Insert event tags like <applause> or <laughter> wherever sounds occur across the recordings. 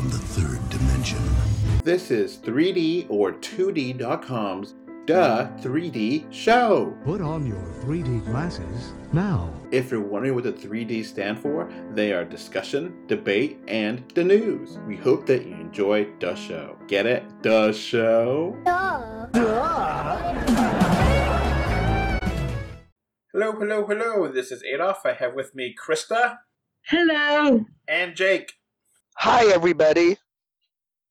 from the third dimension. This is 3D or 2D.com's Duh 3D Show. Put on your 3D glasses now. If you're wondering what the 3D stand for, they are discussion, debate, and the news. We hope that you enjoy the show. Get it? The show? Duh. Hello, hello, hello. This is Adolf. I have with me Krista Hello. and Jake. Hi, everybody.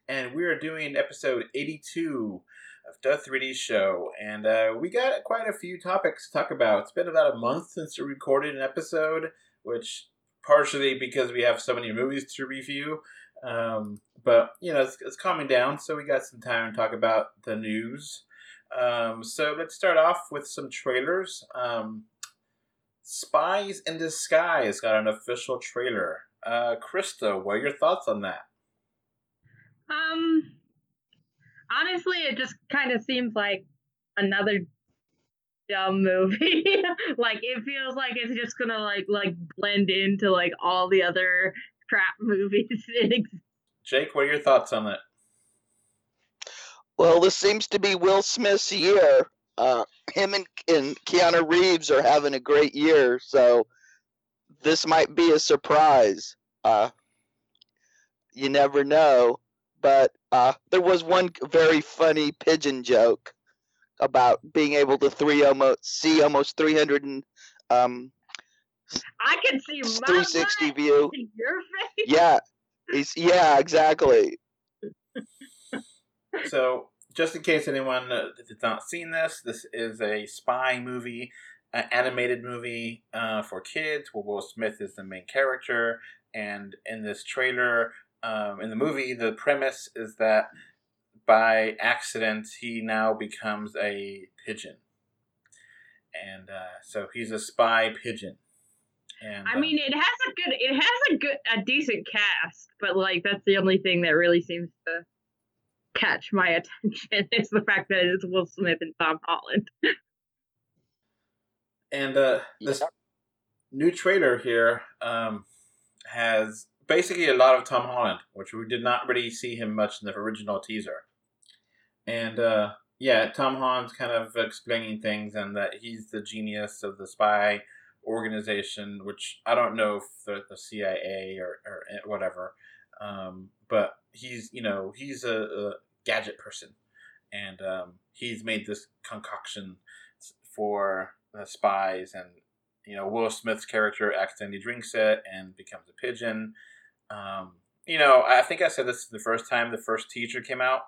and we are doing episode 82 of the 3D show. And uh, we got quite a few topics to talk about. It's been about a month since we recorded an episode, which partially because we have so many movies to review. Um, but, you know, it's, it's calming down, so we got some time to talk about the news. Um, so let's start off with some trailers. Um, Spies in Disguise got an official trailer. Uh, Krista, what are your thoughts on that? Um honestly it just kind of seems like another dumb movie. <laughs> like it feels like it's just gonna like like blend into like all the other crap <laughs> movies. Jake, what are your thoughts on it? Well, this seems to be Will Smith's year. Uh, him and, and Keanu Reeves are having a great year, so this might be a surprise. Uh, you never know. But uh, there was one very funny pigeon joke about being able to three almost see almost 300 and um, I can see my 360 view. your face. <laughs> Yeah, he's yeah exactly. So, just in case anyone uh, has not seen this, this is a spy movie, an animated movie uh, for kids where Will Smith is the main character. And in this trailer, um, in the movie, the premise is that by accident, he now becomes a pigeon. And uh, so he's a spy pigeon. And, I um, mean, it has a good, it has a good, a decent cast, but like that's the only thing that really seems to catch my <laughs> attention is the fact that it's Will Smith and Tom Holland. <laughs> And uh, this new trailer here um, has basically a lot of Tom Holland, which we did not really see him much in the original teaser. And uh, yeah, Tom Holland's kind of explaining things, and that he's the genius of the spy organization, which I don't know if the, the CIA or, or whatever, um, but he's you know he's a, a gadget person, and um, he's made this concoction for the spies and you know Will Smith's character accidentally drinks it and becomes a pigeon. Um, you know, I think I said this the first time the first teaser came out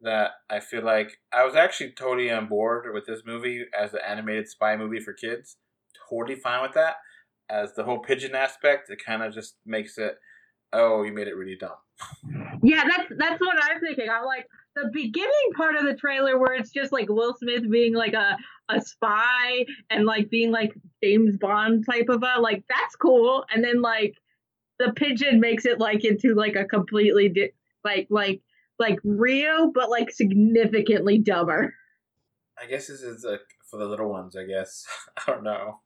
that I feel like I was actually totally on board with this movie as an animated spy movie for kids. Totally fine with that. As the whole pigeon aspect, it kind of just makes it, oh, you made it really dumb. Yeah, that's that's what I'm thinking. I'm like the beginning part of the trailer where it's just like Will Smith being like a a spy and like being like James Bond type of a like that's cool, and then like the pigeon makes it like into like a completely di- like like like Rio, but like significantly dumber. I guess this is uh for the little ones. I guess <laughs> I don't know.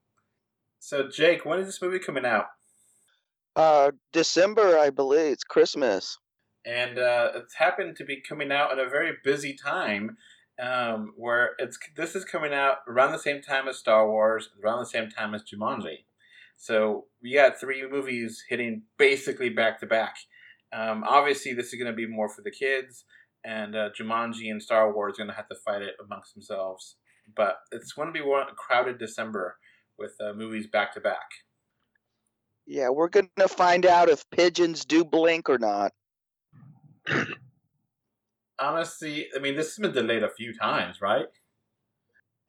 So Jake, when is this movie coming out? Uh, December, I believe. It's Christmas. And uh, it's happened to be coming out at a very busy time, um, where it's this is coming out around the same time as Star Wars, around the same time as Jumanji. So we got three movies hitting basically back to back. Um, obviously, this is going to be more for the kids, and uh, Jumanji and Star Wars are going to have to fight it amongst themselves. But it's going to be one a crowded December with uh, movies back to back. Yeah, we're gonna find out if pigeons do blink or not. Honestly, I mean, this has been delayed a few times, right?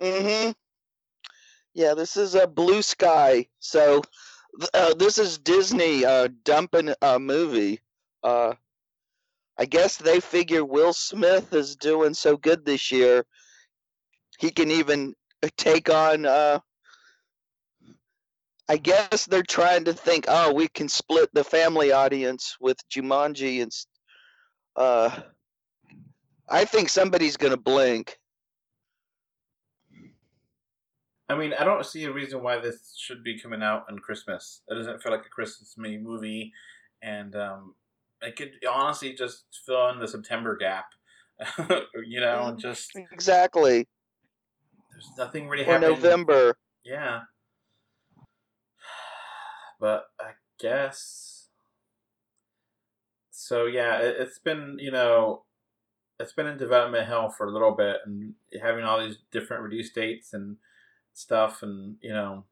Mm-hmm. Yeah, this is a blue sky. So, uh, this is Disney uh, dumping a movie. Uh, I guess they figure Will Smith is doing so good this year, he can even take on. Uh, I guess they're trying to think, oh, we can split the family audience with Jumanji and. S- Uh, I think somebody's gonna blink. I mean, I don't see a reason why this should be coming out on Christmas. It doesn't feel like a Christmas movie, and um, it could honestly just fill in the September gap. <laughs> you know, and just Exactly. there's nothing really Or happening. November. Yeah. <sighs> But I guess. So yeah, it, it's been you know, it's been in development hell for a little bit, and having all these different release dates and stuff, and you know,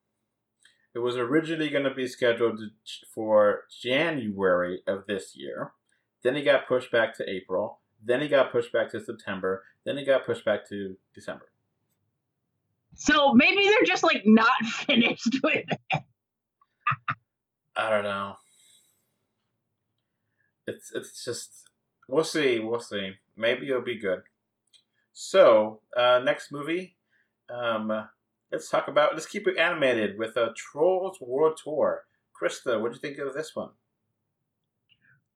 it was originally going to be scheduled for January of this year. Then it got pushed back to April. Then it got pushed back to September. Then it got pushed back to December. So maybe they're just like not <laughs> finished with it. I don't know. It's it's just we'll see, we'll see. Maybe it'll be good. So uh, next movie, um, let's talk about let's keep it animated with a Trolls World Tour. Krista, what do you think of this one?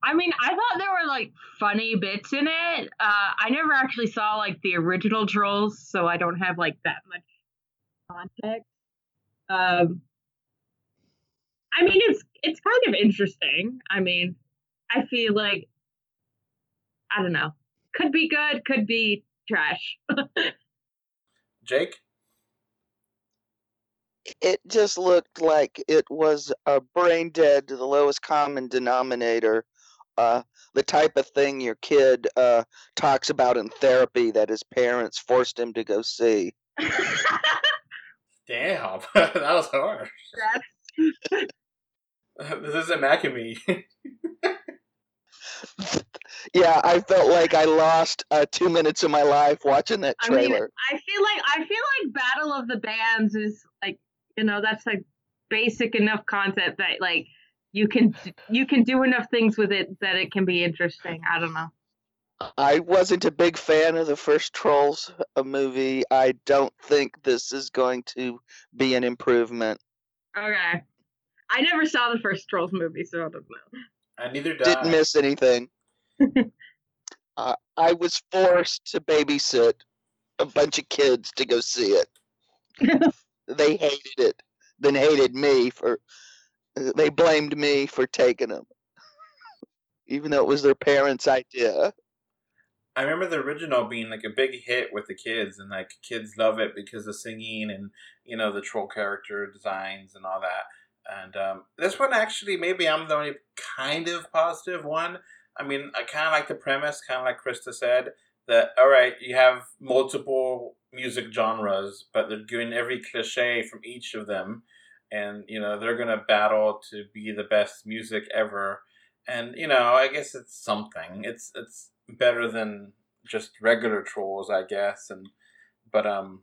I mean, I thought there were like funny bits in it. Uh, I never actually saw like the original Trolls, so I don't have like that much context. Um, I mean, it's it's kind of interesting. I mean, I feel like I don't know, could be good, could be trash. <laughs> Jake? It just looked like it was a brain dead to the lowest common denominator. Uh, the type of thing your kid uh, talks about in therapy that his parents forced him to go see. Damn, <laughs> that was harsh. That's <laughs> this isn't Macamee. <laughs> Yeah, I felt like I lost uh, two minutes of my life watching that I mean, trailer. I feel like I feel like Battle of the Bands is like you know that's like basic enough concept that like you can you can do enough things with it that it can be interesting. I don't know. I wasn't a big fan of the first Trolls uh, movie. I don't think this is going to be an improvement. Okay, I never saw the first Trolls movie, so I don't know. I neither did Didn't I. miss anything. <laughs> uh, I was forced to babysit a bunch of kids to go see it. <laughs> they hated it, then hated me for. They blamed me for taking them, <laughs> even though it was their parents' idea. I remember the original being like a big hit with the kids, and like kids love it because of singing and you know the troll character designs and all that. And um, this one actually, maybe I'm the only kind of positive one. I mean, I kind of like the premise, kind of like Krista said, that all right, you have multiple music genres, but they're doing every cliche from each of them, and you know they're gonna battle to be the best music ever. And you know, I guess it's something. It's it's better than just regular trolls, I guess. And but um,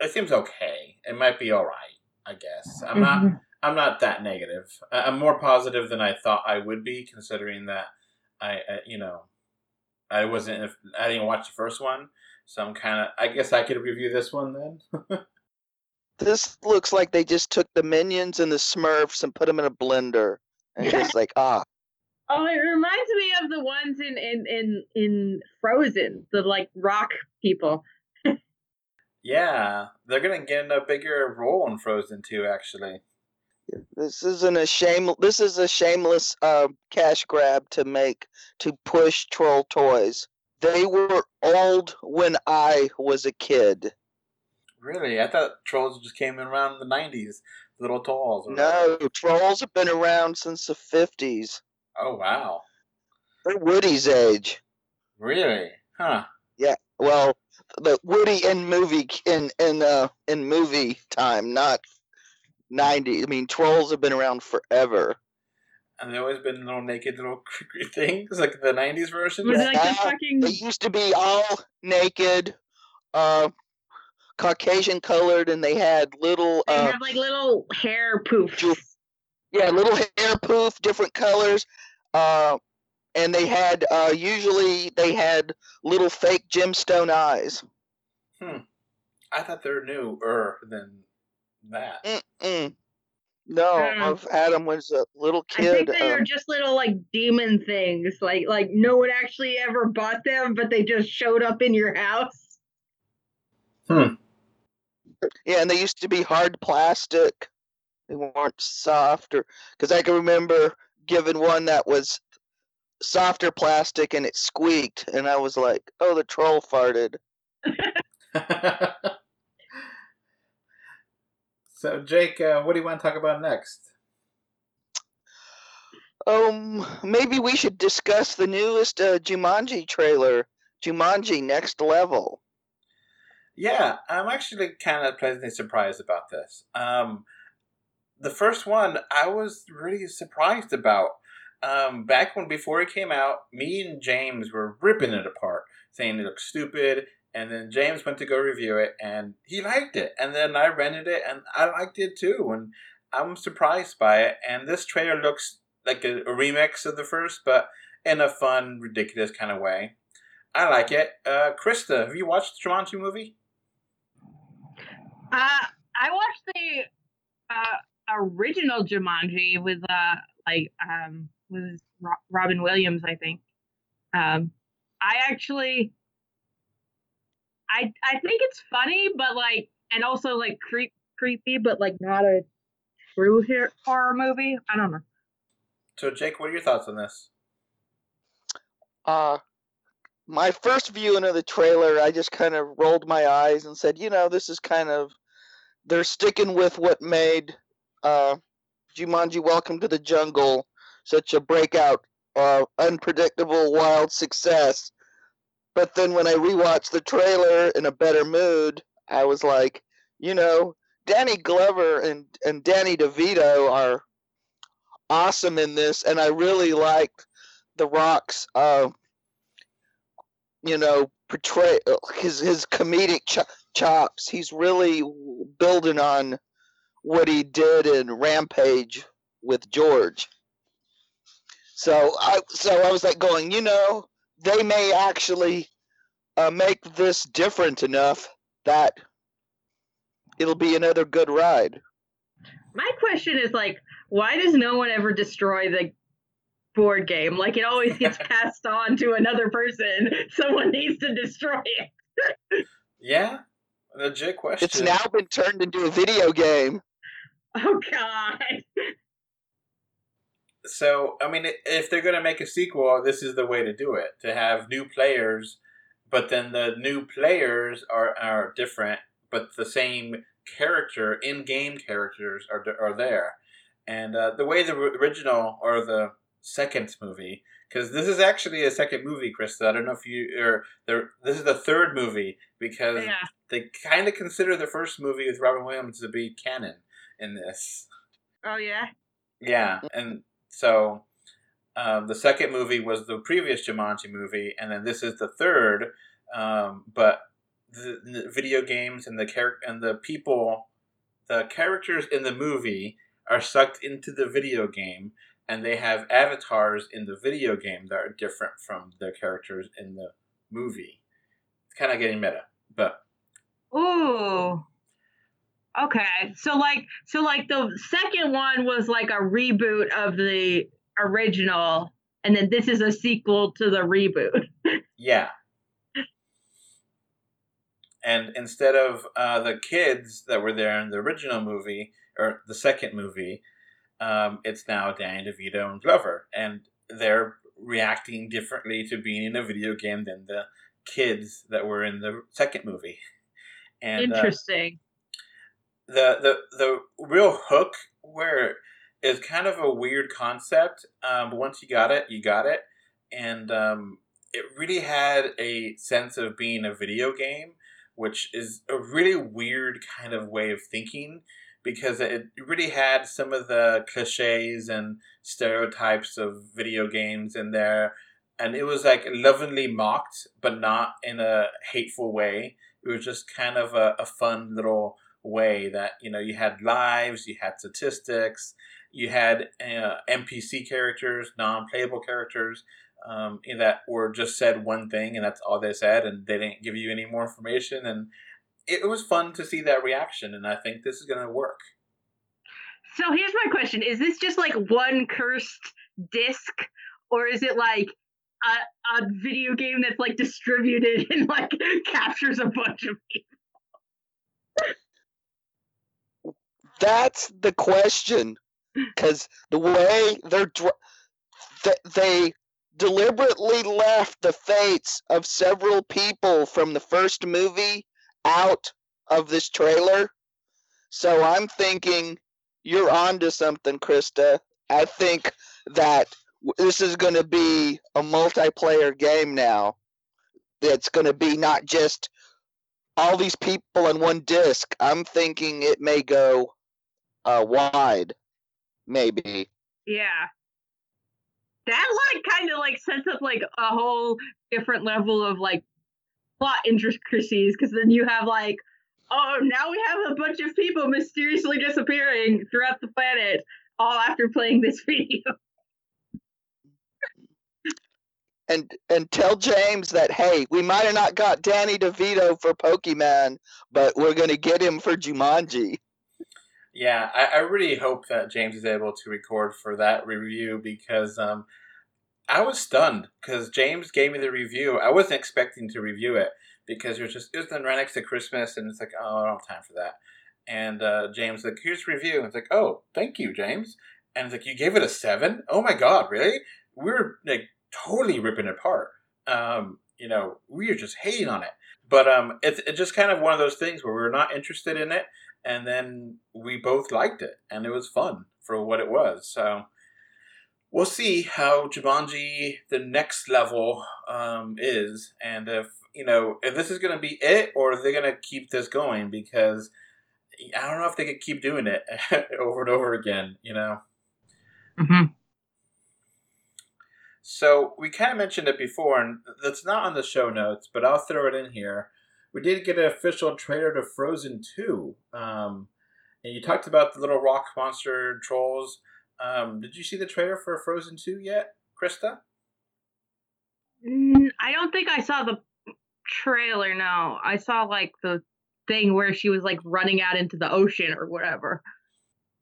it seems okay. It might be all right. I guess I'm not. I'm not that negative. I- I'm more positive than I thought I would be, considering that I, I you know, I wasn't. I didn't watch the first one, so I'm kind of. I guess I could review this one then. <laughs> This looks like they just took the minions and the Smurfs and put them in a blender, and <laughs> just like ah, Oh, it reminds me of the ones in in in in Frozen, the like rock people. <laughs> yeah, they're gonna get a bigger role in Frozen too. Actually, this isn't a shame. This is a shameless uh, cash grab to make to push troll toys. They were old when I was a kid. really, I thought trolls just came in around the '90s. Little trolls. No, trolls have been around since the fifties. Oh wow. They're Woody's age. Really? Huh. Yeah. Well, the Woody in movie in in uh in movie time, not ninety. I mean, trolls have been around forever. And they've always been little naked little <laughs> creepy things, like the '90s version. Was it like the fucking They used to be all naked, uh, Caucasian colored, and they had little they uh, have like little hair poofs. Ju- yeah, little hair poof, different colors. Uh, and they had uh, usually they had little fake gemstone eyes. Hmm. I thought they're newer than that. Mm-mm. No, Mm. I've had them when I was a little kid. I think kid. they are um, just little like demon things. Like like no one actually ever bought them, but they just showed up in your house. Hmm. Yeah, and they used to be hard plastic. They weren't soft, or because I can remember giving one that was softer plastic and it squeaked, and I was like, "Oh, the troll farted." <laughs> <laughs> so, Jake, uh, what do you want to talk about next? Um, maybe we should discuss the newest uh, Jumanji trailer, Jumanji Next Level. Yeah, I'm actually kind of pleasantly surprised about this. Um, the first one I was really surprised about. Um, back when before it came out, me and James were ripping it apart, saying it looked stupid. And then James went to go review it, and he liked it. And then I rented it, and I liked it too. And I'm surprised by it. And this trailer looks like a, a remix of the first, but in a fun, ridiculous kind of way. I like it. Uh, Krista, have you watched the Jumanji movie? Uh, I watched the uh, original Jumanji with uh, like um, with Robin Williams, I think. Um, I actually, I I think it's funny, but like, and also like creep creepy, but like not a true hor- horror movie. I don't know. So, Jake, what are your thoughts on this? Uh, my first viewing of the trailer, I just kind of rolled my eyes and said, you know, this is kind of they're sticking with what made uh, Jumanji: Welcome to the Jungle such a breakout, uh, unpredictable, wild success. But then when I rewatched the trailer in a better mood, I was like, you know, Danny Glover and and Danny DeVito are awesome in this, and I really liked The Rock's, uh, you know, portray his his comedic cho- chops. He's really building on what he did in Rampage with George. So I so I was like going, you know, they may actually uh, make this different enough that it'll be another good ride. My question is like, why does no one ever destroy the board game? Like it always gets <laughs> passed on to another person. Someone needs to destroy it. Yeah, legit question. It's now been turned into a video game. Oh God. So, I mean, if they're going to make a sequel, this is the way to do it. To have new players, but then the new players are, are different, but the same character, in-game characters are, are there. And uh, the way the original or the second movie, because this is actually a second movie, Krista. I don't know if you or this is the third movie because Yeah. they kind of consider the first movie with Robin Williams to be canon in this. Oh yeah. Yeah, and so um, the second movie was the previous Jumanji movie, and then this is the third. Um, but the, the video games and the char- and the people, the characters in the movie are sucked into the video game, and they have avatars in the video game that are different from their characters in the movie. It's kind of getting meta, but Ooh. Okay. So like so like the second one was like a reboot of the original and then this is a sequel to the reboot. Yeah. And instead of uh, the kids that were there in the original movie or the second movie, um, it's now Danny DeVito and Glover, and they're reacting differently to being in a video game than the kids that were in the second movie. And uh, Interesting. The the the real hook where is kind of a weird concept um, but once you got it you got it. And um, it really had a sense of being a video game which is a really weird kind of way of thinking because it really had some of the cliches and stereotypes of video games in there. And it was like lovingly mocked but not in a hateful way. It was just kind of a, a fun little way that you know you had lives you had statistics you had uh, npc characters non-playable characters um, that were just said one thing and that's all they said and they didn't give you any more information and it, was fun to see that reaction and i think this is going to work So here's my question: Is this just like one cursed disc, or is it like a, a video game that's like distributed <laughs> and like captures a bunch of people? That's the question. Because the way they're they deliberately left the fates of several people from the first movie out of this trailer. So I'm thinking you're onto something, Krista. I think that this is going to be a multiplayer game now. It's going to be not just all these people on one disc. I'm thinking it may go uh, wide, maybe. Yeah. That like kind of like sets up like a whole different level of like plot intricacies because then you have like, oh, now we have a bunch of people mysteriously disappearing throughout the planet, all after playing this <laughs> video. and and tell James that hey, we might have not got Danny DeVito for Pokemon, but we're gonna get him for Jumanji. Yeah, I, I really hope that James is able to record for that review because um, I was stunned because James gave me the review. I wasn't expecting to review it because it was just it was right next to Christmas, and it's like oh, I don't have time for that. And uh, James like here's the review. And it's like oh, thank you, James. And it's like you gave it a seven. Oh my god, really? We were like totally ripping it apart. Um, you know, we were just hating on it. But um, it's it's just kind of one of those things where we are not interested in it, and then we both liked it, and it was fun for what it was. So we'll see how Jumanji the next level um, is, and if you know if this is going to be it, or if they're going to keep this going because I don't know if they could keep doing it <laughs> over and over again. You know. Mm-hmm. So we kind of mentioned it before, and that's not on the show notes, but I'll throw it in here. We did get an official trailer to Frozen Two, um, and you talked about the little rock monster trolls. Um, did you see the trailer for Frozen Two yet, Krista? Mm, I don't think I saw the trailer. No, I saw like the thing where she was like running out into the ocean or whatever.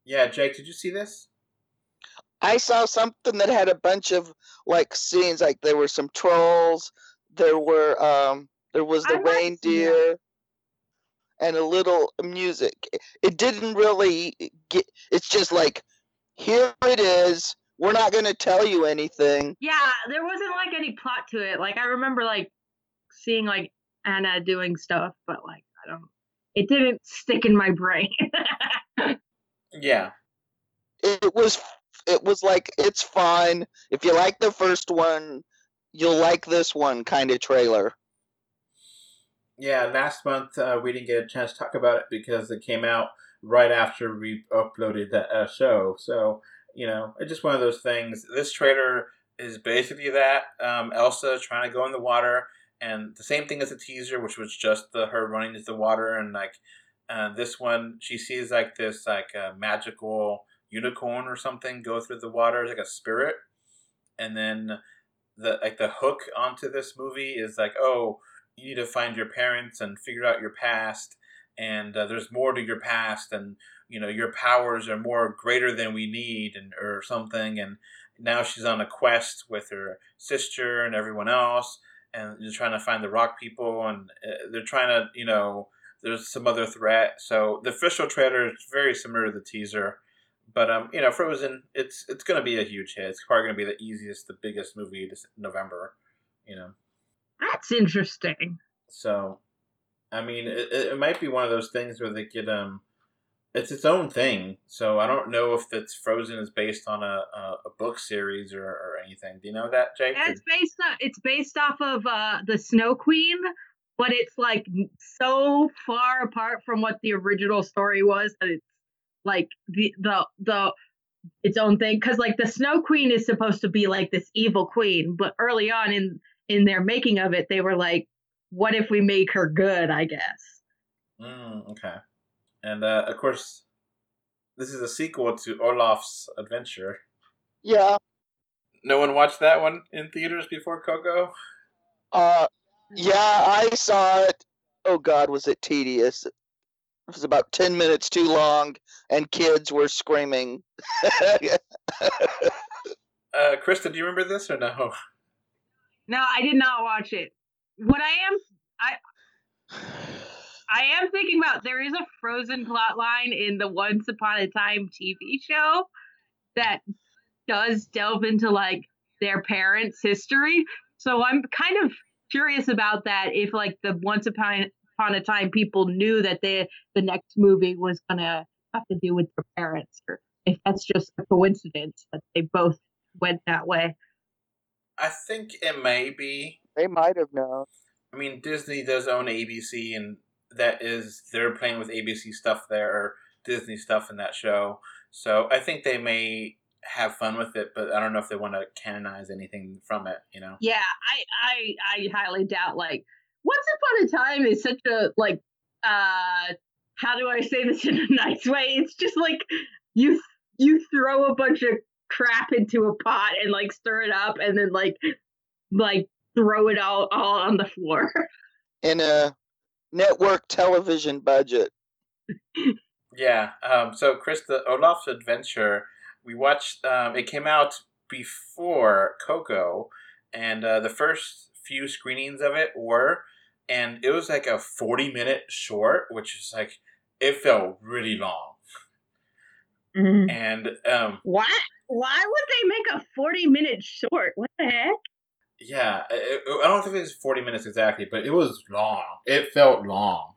Yeah, Jake, did you see this? I saw something that had a bunch of like scenes, like there were some trolls, there were um, there was the I might see reindeer, and a little music. It didn't really get. It's just like, here it is. We're not going to tell you anything. Yeah, there wasn't like any plot to it. Like I remember like seeing like Anna doing stuff, but like I don't. It didn't stick in my brain. <laughs> Yeah, It was. It was like it's fine. If you like the first one, you'll like this one kind of trailer. Yeah. Last month uh, we didn't get a chance to talk about it because it came out right after we uploaded that uh, show. So you know, it's just one of those things. This trailer is basically that um, Elsa trying to go in the water, and the same thing as the teaser, which was just the her running into the water, and like uh, this one, she sees like this like uh, magical unicorn or something go through the water, like a spirit, and then the like the hook onto this movie is like, oh, you need to find your parents and figure out your past, and uh, there's more to your past, and you know your powers are more greater than we need, and or something, and now she's on a quest with her sister and everyone else, and they're trying to find the rock people, and uh, they're trying to, you know, there's some other threat. So the official trailer is very similar to the teaser. But um, you know, Frozen, it's it's gonna be a huge hit. It's probably gonna be the easiest, the biggest movie this November. You know, That's interesting. so I mean, it, it might be one of those things where they get um, it's its own thing. So I don't know if it's Frozen is based on a a, a book series or, or anything. Do you know that, Jake? Yeah, it's based on it's based off of uh the Snow Queen, but it's like so far apart from what the original story was that it's like the the the its own thing because like the Snow Queen is supposed to be like this evil queen, but early on in in their making of it, they were like, what if we make her good? I guess. Mm, okay. And uh, of course, this is a sequel to Olaf's Adventure. Yeah. No one watched that one in theaters before Coco. Uh, yeah, I saw it. Oh God, was it tedious? It was about ten minutes too long, and kids were screaming. <laughs> Uh, Krista, do you remember this or no? No, I did not watch it. What I am I I am thinking about there is a frozen plot line in the Once Upon a Time TV show that does delve into like their parents' history. So I'm kind of curious about that. If like the once upon upon a time people knew that the the next movie was gonna have to do with their parents, or if that's just a coincidence that they both went that way. I think it may be. They might have known. I mean, Disney does own ABC, and that is they're playing with ABC stuff there, or Disney stuff in that show. So I think they may have fun with it, but I don't know if they want to canonize anything from it. You know? Yeah, I I I highly doubt. Like, Once Upon a Time is such a like. uh How do I say this in a nice way? It's just like you you throw a bunch of crap into a pot and like stir it up, and then like like throw it all all on the floor. <laughs> In a network television budget. Yeah. Um, so, Chris, the Olaf's Adventure, we watched. Um, it came out before Coco, and uh, the first few screenings of it were, and it was like a forty-minute short, which is like it felt really long. And um, Why? Why would they make a forty-minute short? What the heck? yeah, it, it- I don't think it was forty minutes exactly, but it was long. It felt long.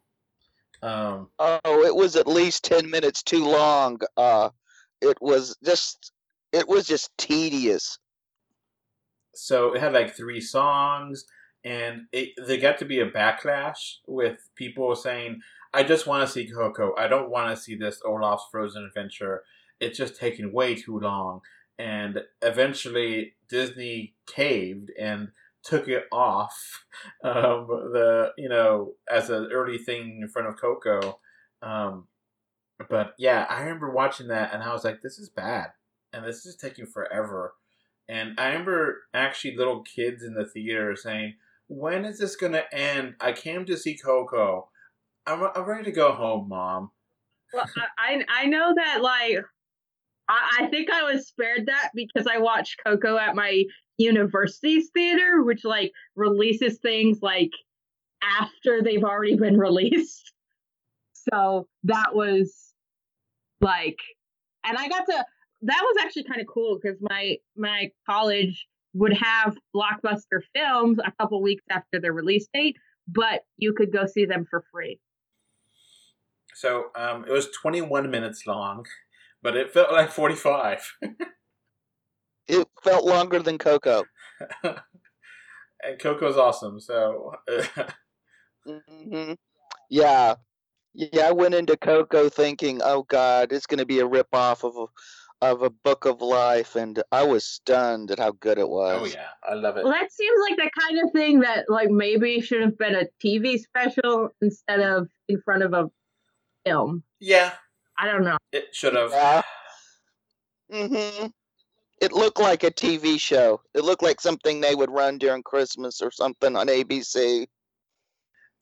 Um, Oh, it was at least ten minutes too long. Uh, it was just, it was just tedious. so it had like three songs and it, there got to be a backlash with people saying i just want to see coco i don't want to see this olaf's frozen adventure it's just taking way too long and eventually disney caved and took it off <laughs> um, the you know as an early thing in front of coco um, but yeah i remember watching that and i was like this is bad and this is taking forever and I remember actually little kids in the theater saying, "When is this gonna end? I came to see Coco. I'm, I'm ready to go home, mom." Well, I I I know that like I, I think I was spared that because I watched Coco at my university's theater, which like releases things like after they've already been <laughs> released. So that was like, and I got to. That was actually kind of cool because my my college would have blockbuster films a couple weeks after their release date, but you could go see them for free. So um, it was 21 minutes long, but it felt like 45. It felt longer than Coco. <laughs> and Coco's awesome. So <laughs> hmm Yeah, yeah. I went into Coco thinking, "Oh God, it's going to be a ripoff of a, of a Book of Life," and I was stunned at how good it was. oh yeah, I love it. Well, that seems like the kind of thing that like maybe should have been a TV special instead of in front of a film. Yeah, I don't know. it should have. Yeah. hmm It looked like a TV show. It looked like something they would run during Christmas or something on ABC.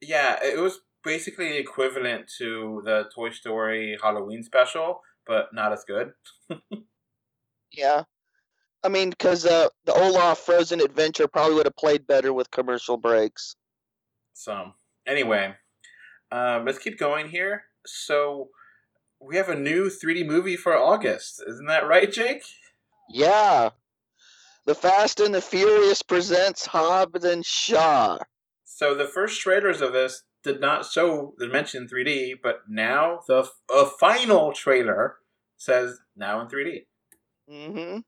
Yeah, it was basically equivalent to the Toy Story Halloween special, but not as good. <laughs> Yeah. I mean, because uh, the Olaf Frozen Adventure probably would have played better with commercial breaks. So, anyway, um, let's keep going here. So, we have a new 3D movie for August. Isn't that right, Jake? Yeah. The Fast and the Furious presents Hobbs and Shaw. So, the first trailers of this did not show the mention 3D, but now the f- a final trailer says now in 3D. hmm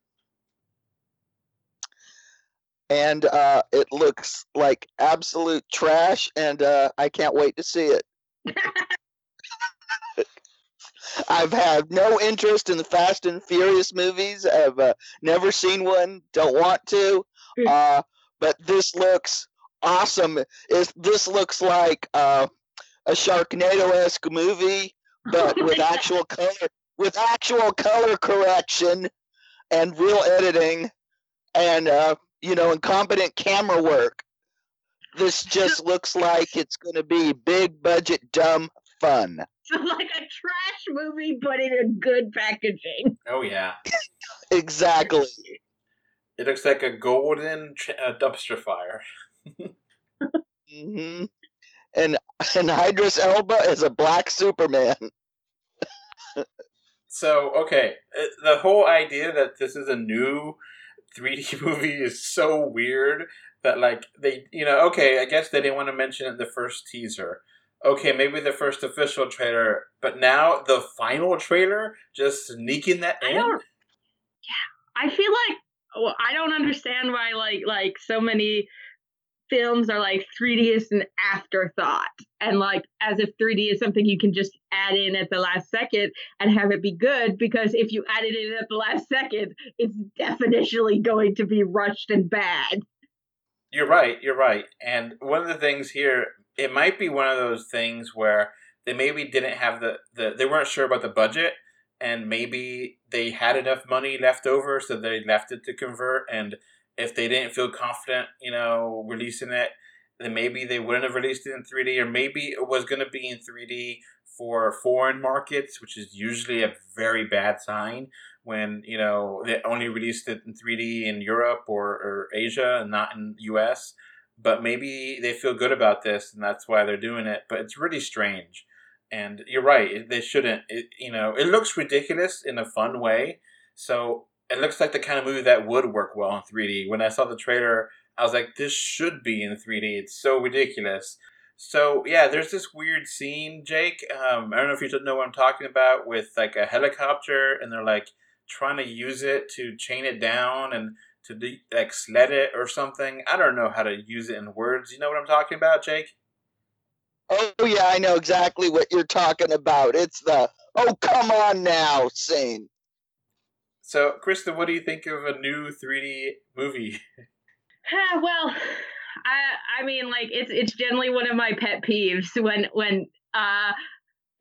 And uh, it looks like absolute trash, and uh, I can't wait to see it. <laughs> I've had no interest in the Fast and Furious movies. I've uh, never seen one. Don't want to. Uh, but this looks awesome. Is this looks like uh, a Sharknado-esque movie, but <laughs> with actual color, with actual color correction and real editing, and uh, you know, incompetent camera work. This just looks like it's going to be big budget, dumb fun. <laughs> So like a trash movie, but in a good packaging. Oh, yeah. Exactly. It looks like a golden tr- uh, dumpster fire. <laughs> hmm And and Idris Elba is a black Superman. <laughs> So, okay, uh, the whole idea that this is a new 3D movie is so weird that like they you know okay I guess they didn't want to mention it in the first teaser. Okay, maybe the first official trailer, but now the final trailer just sneaking that I in. don't. Yeah, I feel like well, I don't understand why like like so many films are like 3D is an afterthought, and like as if 3D is something you can just add in at the last second and have it be good. Because if you added it at the last second, it's definitionally going to be rushed and bad. You're right. You're right. And one of the things here, it might be one of those things where they maybe didn't have the, the they weren't sure about the budget, and maybe they had enough money left over, so they left it to convert. And if they didn't feel confident, you know, releasing it, then maybe they wouldn't have released it in 3D, or maybe it was going to be in 3D for foreign markets, which is usually a very bad sign when you know they only released it in 3D in Europe or, or Asia and not in US. But maybe they feel good about this and that's why they're doing it. But it's really strange. And you're right, they shouldn't. It, you know, it looks ridiculous in a fun way. So it looks like the kind of movie that would work well in 3D. When I saw the trailer, I was like, this should be in 3D. It's so ridiculous. So yeah, there's this weird scene, Jake. Um, I don't know if you know what I'm talking about, with like a helicopter, and they're like trying to use it to chain it down and to de- like sled it or something. I don't know how to use it in words. You know what I'm talking about, Jake? Oh yeah, I know exactly what you're talking about. It's the oh come on now scene. So, Krista, what do you think of a new 3D movie? <laughs> Well, I I mean like it's it's generally one of my pet peeves when when uh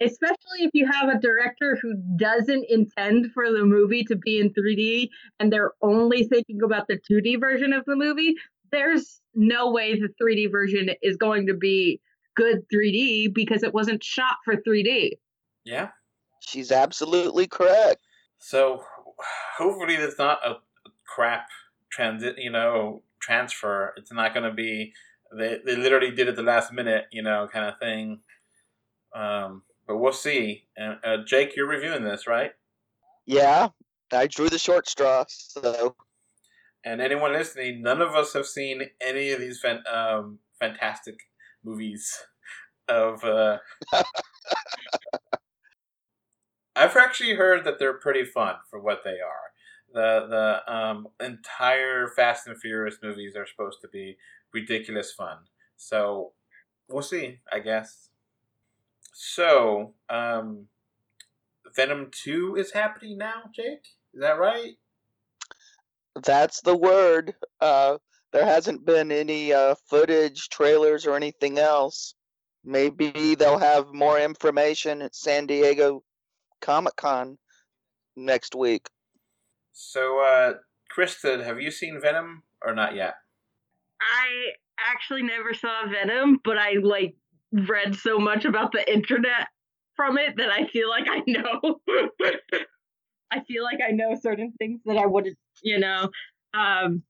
especially if you have a director who doesn't intend for the movie to be in 3D and they're only thinking about the 2D version of the movie, there's no way the 3D version is going to be good 3D because it wasn't shot for 3D. Yeah. She's absolutely correct. So, hopefully, there's not a crap transit, you know, transfer. It's not going to be they they literally did it the last minute, you know, kind of thing. Um, but we'll see. And uh, Jake, you're reviewing this, right? Yeah, I drew the short straw. So And anyone listening, none of us have seen any of these fan, um, fantastic movies. <laughs> Of uh... <laughs> I've actually heard that they're pretty fun for what they are. The the um, entire Fast and Furious movies are supposed to be ridiculous fun. So we'll see, I guess. So um, Venom Two is happening now, Jake. Is that right? that's the word. Uh, there hasn't been any uh, footage, trailers, or anything else. Maybe they'll have more information at San Diego Comic Con next week. So, uh, Krista, have you seen Venom or not yet? I actually never saw Venom, but I like read so much about the internet from it that I feel like I know. <laughs> I feel like I know certain things that I wouldn't, you know. Um,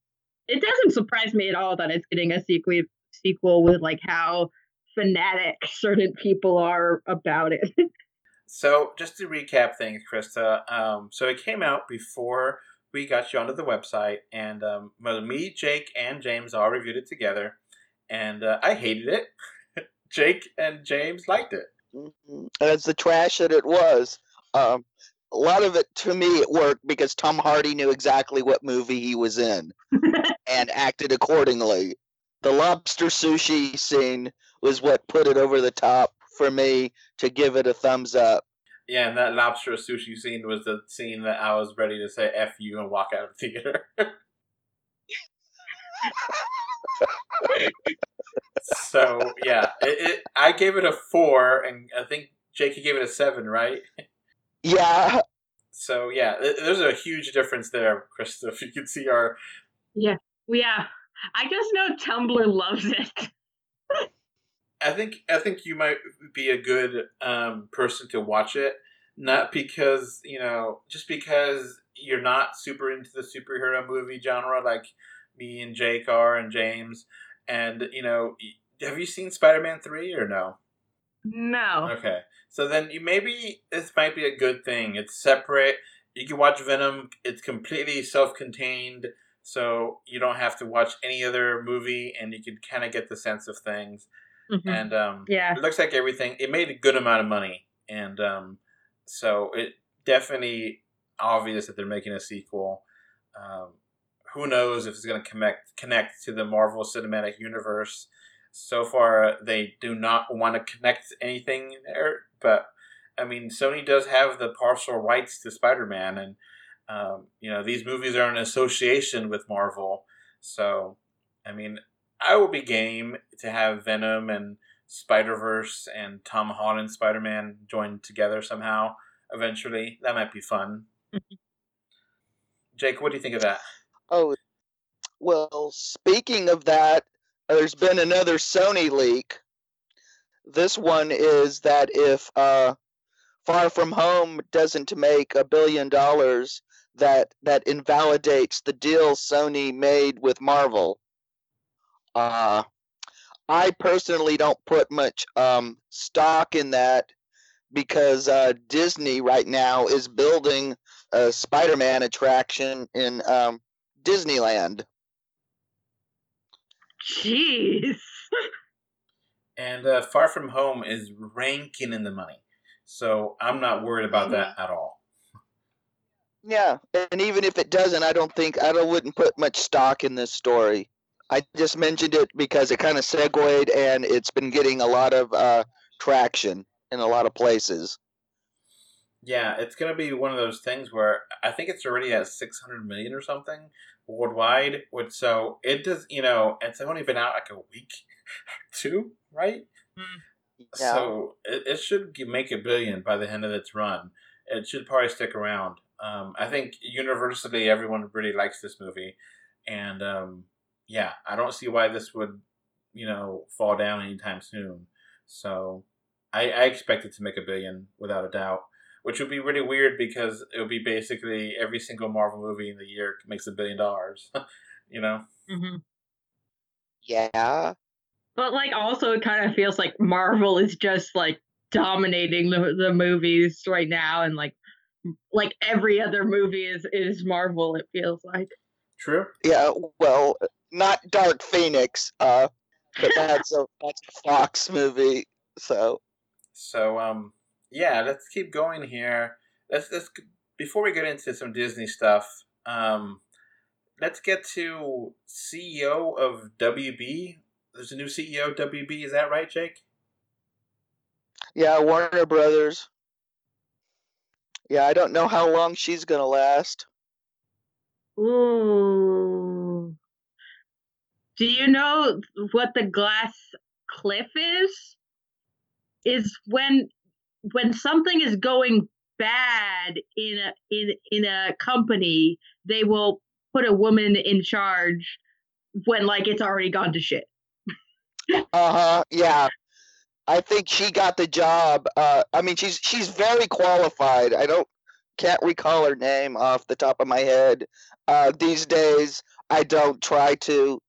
it doesn't surprise me at all that it's getting a sequel sequel with like how fanatic certain people are about it. <laughs> So, just to recap things, Krista. Um, so it came out before we got you onto the website, and um, me, Jake, and James all reviewed it together, and uh, I hated it. Jake and James liked it. Mhm. As the trash that it was, um, a lot of it to me it worked because Tom Hardy knew exactly what movie he was in <laughs> and acted accordingly. The lobster sushi scene was what put it over the top for me to give it a thumbs up. Yeah, and that lobster sushi scene was the scene that I was ready to say "f you" and walk out of the theater. <laughs> so yeah, it, it, I gave it a four, and I think Jakey gave it a seven, right? Yeah, So yeah, th- there's a huge difference there, Krista. If you can see our yeah, yeah, I just know Tumblr loves it. <laughs> I think I think you might be a good um, person to watch it, not because you know, just because you're not super into the superhero movie genre like me and Jake are and James, and you know, have you seen Spider-Man three or no? No. Okay, so then you maybe this might be a good thing. It's separate. You can watch Venom. It's completely self-contained so you don't have to watch any other movie, and you can kind of get the sense of things. Mhm. And um, Yeah. it looks like everything. It made a good amount of money, and um, so it definitely obvious that they're making a sequel. Um, who knows if it's going to connect connect to the Marvel Cinematic Universe? So far, they do not want to connect anything there. But I mean, Sony does have the partial rights to Spider-Man, and um, you know these movies are in association with Marvel. So, I mean, I will be game to have Venom and Spider Verse and Tom Holland Spider Man joined together somehow eventually. That might be fun. Jake, what do you think of that? Oh, well, speaking of that, there's been another Sony leak. This one is that if uh, Far From Home doesn't make a billion dollars, that that invalidates the deal Sony made with Marvel. Uh, I personally don't put much um, stock in that because uh, Disney right now is building a Spider-Man attraction in um, Disneyland. Jeez. And uh, Far From Home is ranking in the money. So I'm not worried about that at all. Yeah, and even if it doesn't, I don't think I don't, wouldn't put much stock in this story. I just mentioned it because it kind of segued, and it's been getting a lot of uh, traction in a lot of places. Yeah, it's going to be one of those things where I think it's already at 600 million or something worldwide. Which, so it does, you know, it's only been out like a week, <laughs> two, right? Yeah. So it, it should make a billion by the end of its run. It should probably stick around. Um, I think universally everyone really likes this movie, and um, yeah, I don't see why this would, you know, fall down anytime soon. So I, I expect it to make a billion without a doubt, which would be really weird because it would be basically every single Marvel movie in the year makes a billion dollars. <laughs> you know? hmm Yeah, But like, also, it kind of feels like Marvel is just like dominating the the movies right now, and like, like every other movie is is Marvel. It feels like. True. yeah. Well, not Dark Phoenix, uh, but that's a that's a Fox movie. So So um yeah, let's keep going here. Let's let's before we get into some Disney stuff, um let's get to CEO of WB. There's a new CEO of WB, is that right, Jake? yeah, Warner Brothers. Yeah, I don't know how long she's gonna last. Ooh. Do you know what the glass cliff is? Is when when something is going bad in a in in a company, they will put a woman in charge when like it's already gone to shit. <laughs> Uh huh. Yeah, I think she got the job. Uh, I mean, she's she's very qualified. I don't can't recall her name off the top of my head. Uh, these days, I don't try to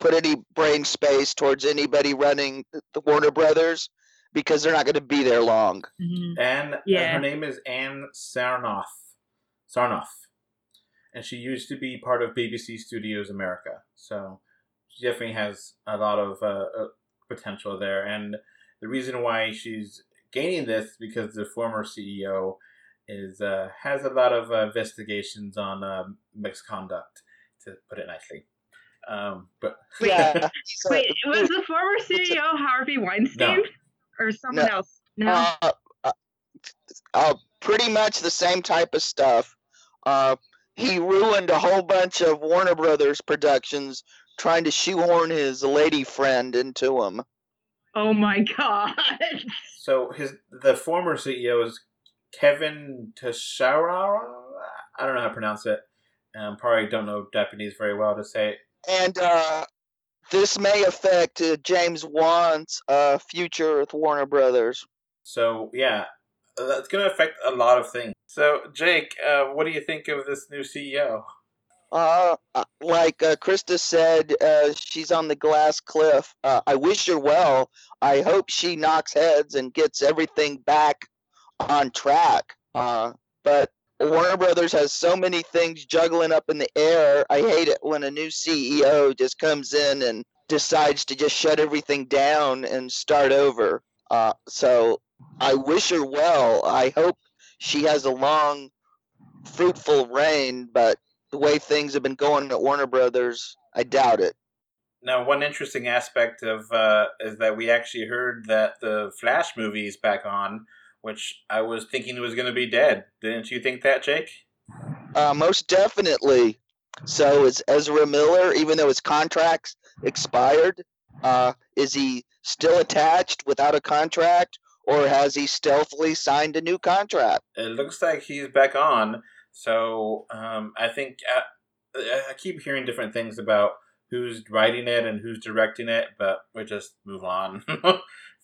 put any brain space towards anybody running the Warner Brothers because they're not going to be there long. And uh, Yeah. her name is Anne Sarnoff. Sarnoff. And she used to be part of BBC Studios America. So she definitely has a lot of uh, uh, potential there. And the reason why she's gaining this because the former CEO is uh, has a lot of uh, investigations on uh, misconduct, to put it nicely. Um, but Yeah. <laughs> Wait, was the former CEO Harvey Weinstein or someone No. else? No. uh, uh, uh, pretty much the same type of stuff. Uh, he ruined a whole bunch of Warner Brothers productions trying to shoehorn his lady friend into them. oh my <laughs> god. So his the former CEO is Kevin Tsujihara. I don't know how to pronounce it. Um, probably don't know Japanese very well to say it. And uh, this may affect uh, James Wan's uh, future with Warner Brothers. So yeah, uh, that's going to affect a lot of things. So Jake, uh, what do you think of this new CEO? Uh, uh, like uh, Krista said, uh, she's on the glass cliff. Uh, I wish her well. I hope she knocks heads and gets everything back on track. Uh, but Warner Brothers has so many things juggling up in the air. I hate it when a new CEO just comes in and decides to just shut everything down and start over. Uh, so I wish her well. I hope she has a long, fruitful reign, but the way things have been going at Warner Brothers, I doubt it. Now, one interesting aspect of uh, is that we actually heard that the Flash movie is back on, which I was thinking was going to be dead. Didn't you think that, Jake? Uh, most definitely. So is Ezra Miller, even though his contract's expired, uh, is he still attached without a contract, or has he stealthily signed a new contract? It looks like he's back on. So um, I think uh, I keep hearing different things about who's writing it and who's directing it, but we just move on <laughs>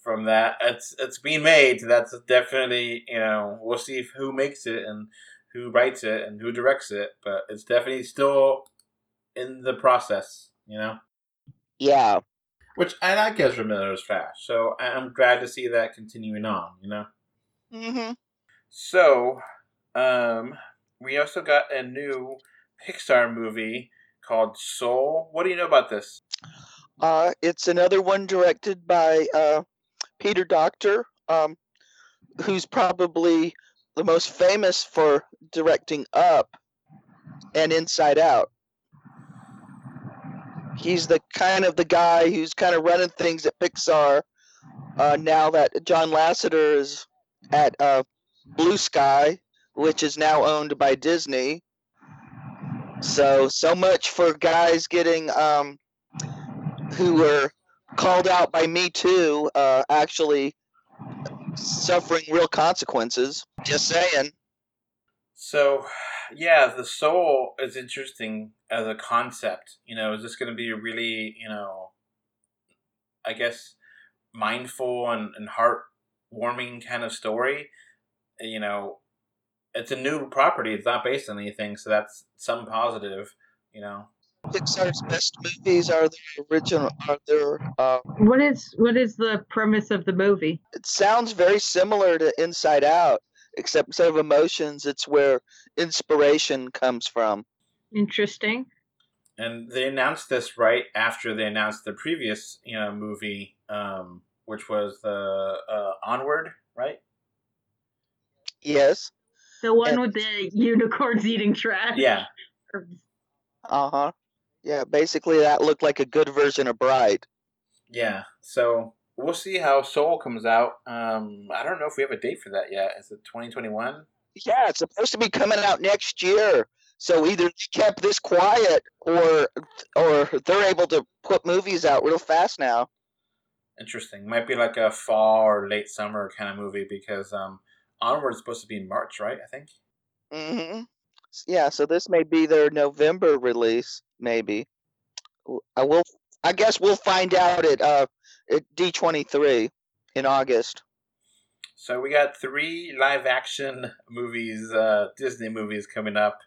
from that. It's it's being made. That's definitely you know we'll see if, who makes it and who writes it and who directs it, but it's definitely still in the process. You know. Yeah. Which I like Ezra Miller's Flash, so I'm glad to see that continuing on. You know. Mm-hmm. So, um, we also got a new Pixar movie called Soul. What do you know about this? Uh, it's another one directed by uh, Peter Docter, um, who's probably the most famous for directing Up and Inside Out. He's the kind of the guy who's kind of running things at Pixar uh, now that John Lasseter is at uh, Blue Sky, which is now owned by Disney. So so much for guys getting um, who were called out by Me Too, uh, actually suffering real consequences. Just saying. So, yeah, the soul is interesting as a concept. You know, is this going to be a really, you know, I guess, mindful and, and heartwarming kind of story? You know, it's a new property. It's not based on anything, so that's some positive. You know, Pixar's best movies are the original. Are their, uh, What is what is the premise of the movie? it sounds very similar to Inside Out, except instead of emotions, it's where inspiration comes from. Interesting. and they announced this right after they announced the previous, you know, movie, um, which was the uh, Onward, right? Yes. The one And- with the unicorns eating trash. Yeah, <laughs> Uh huh. Yeah, basically that looked like a good version of Bride. yeah. So we'll see how Soul comes out. Um, I don't know if we have a date for that yet. Is it 2021? Yeah, it's supposed to be coming out next year. So either they kept this quiet, or or they're able to put movies out real fast now. Interesting. Might be like a fall or late summer kind of movie because um, Onward is supposed to be in March, right? I think. Mm-hmm. Yeah, so this may be their November release, maybe. I will. I guess we'll find out at uh at D twenty three in August. So we got three live action movies, uh, Disney movies coming up.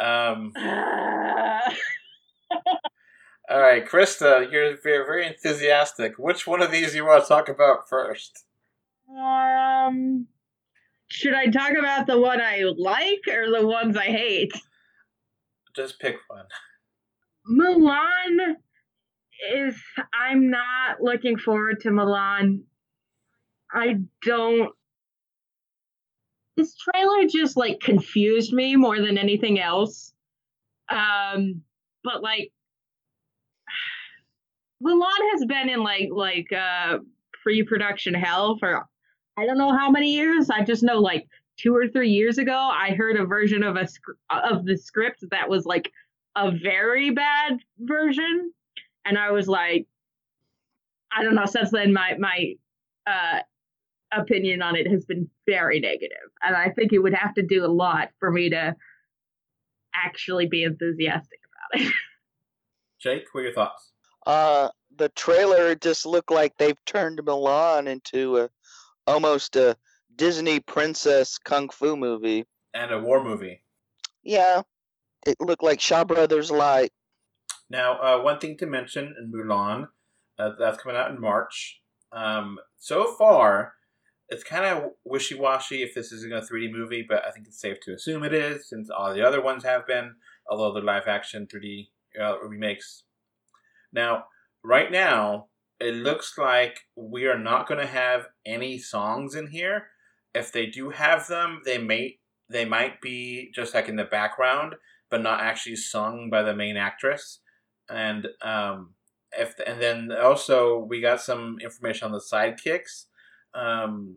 Um, <laughs> all right, Krista, you're very, very enthusiastic. Which one of these you want to talk about first? um, should I talk about the one I like or the ones I hate? Just pick one. Mulan is. I'm not looking forward to Mulan. I don't. This trailer just like confused me more than anything else. Um, but like, Mulan has been in like like uh pre-production hell for I don't know how many years. I just know like two or three years ago, I heard a version of a of the script that was like a very bad version, and I was like, I don't know. Since then, my my uh, opinion on it has been very negative, and I think it would have to do a lot for me to actually be enthusiastic about it. <laughs> Jake, what are your thoughts? Uh, the trailer just looked like they've turned Mulan into a almost a Disney princess kung fu movie. And a war movie. Yeah, it looked like Shaw Brothers light. Now, uh, one thing to mention in Mulan, uh, that's coming out in March. Um, so far, it's kind of wishy washy if this isn't a 3D movie, but I think it's safe to assume it is since all the other ones have been, although they're live action 3D uh, remakes. Now, right now, it looks like we are not going to have any songs in here. If they do have them, they may they might be just like in the background, but not actually sung by the main actress. And um, if and then also we got some information on the sidekicks. Um,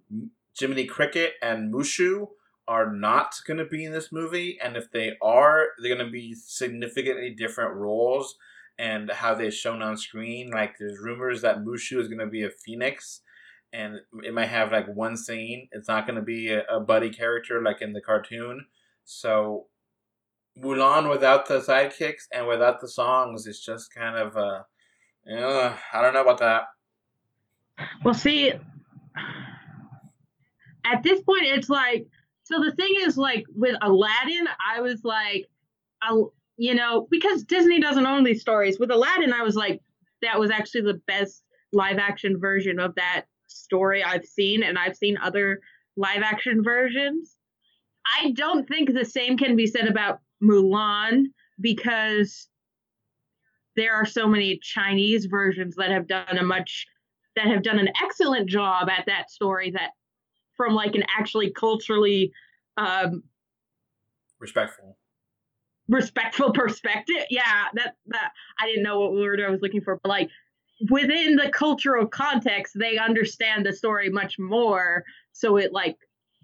Jiminy Cricket and Mushu are not going to be in this movie, and if they are, they're going to be significantly different roles and how they're shown on screen. Like there's rumors that Mushu is going to be a phoenix, and it might have like one scene. It's not going to be a, a buddy character like in the cartoon. So Mulan without the sidekicks and without the songs is just kind of uh, I don't know about that. Well, see, at this point, it's like so. The thing is, like with Aladdin, I was like, I, you know, because Disney doesn't own these stories. With Aladdin, I was like, that was actually the best live action version of that story I've seen, and I've seen other live action versions. I don't think the same can be said about Mulan because there are so many Chinese versions that have done a much that have done an excellent job at that story that from like an actually culturally um respectful. respectful <laughs> perspective. Yeah that that i didn't know what word i was looking for but like within the cultural context they understand the story much more. So it like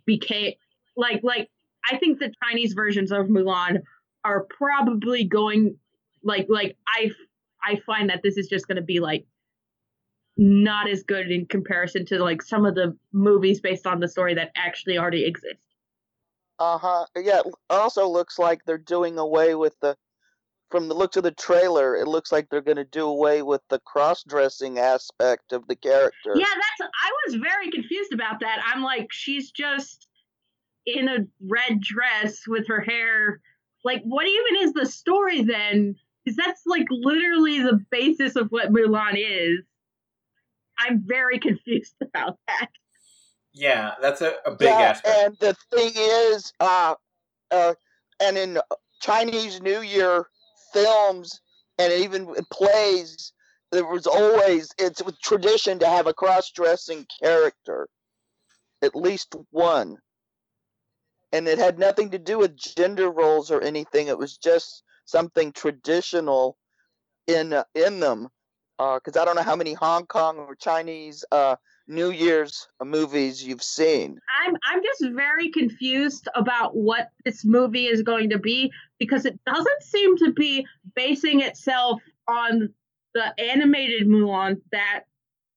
became like like i think the chinese versions of mulan are probably going like like i i find that this is just going to be like not as good in comparison to like some of the movies based on the story that actually already exist. Uh huh. Yeah. It also looks like they're doing away with the. From the looks of the trailer, it looks like they're going to do away with the cross-dressing aspect of the character. Yeah, that's. I was very confused about that. I'm like, she's just in a red dress with her hair. Like, what even is the story then? Because that's like literally the basis of what Mulan is. I'm very confused <laughs> about that. Yeah, that's a, a big yeah, aspect. And the thing is, uh, uh, and in Chinese New Year films and even plays, there was always it's a tradition to have a cross-dressing character, at least one. And it had nothing to do with gender roles or anything. It was just something traditional in uh, in them because uh, I don't know how many Hong Kong or Chinese uh, New Year's movies you've seen. I'm I'm just very confused about what this movie is going to be because it doesn't seem to be basing itself on the animated Mulan that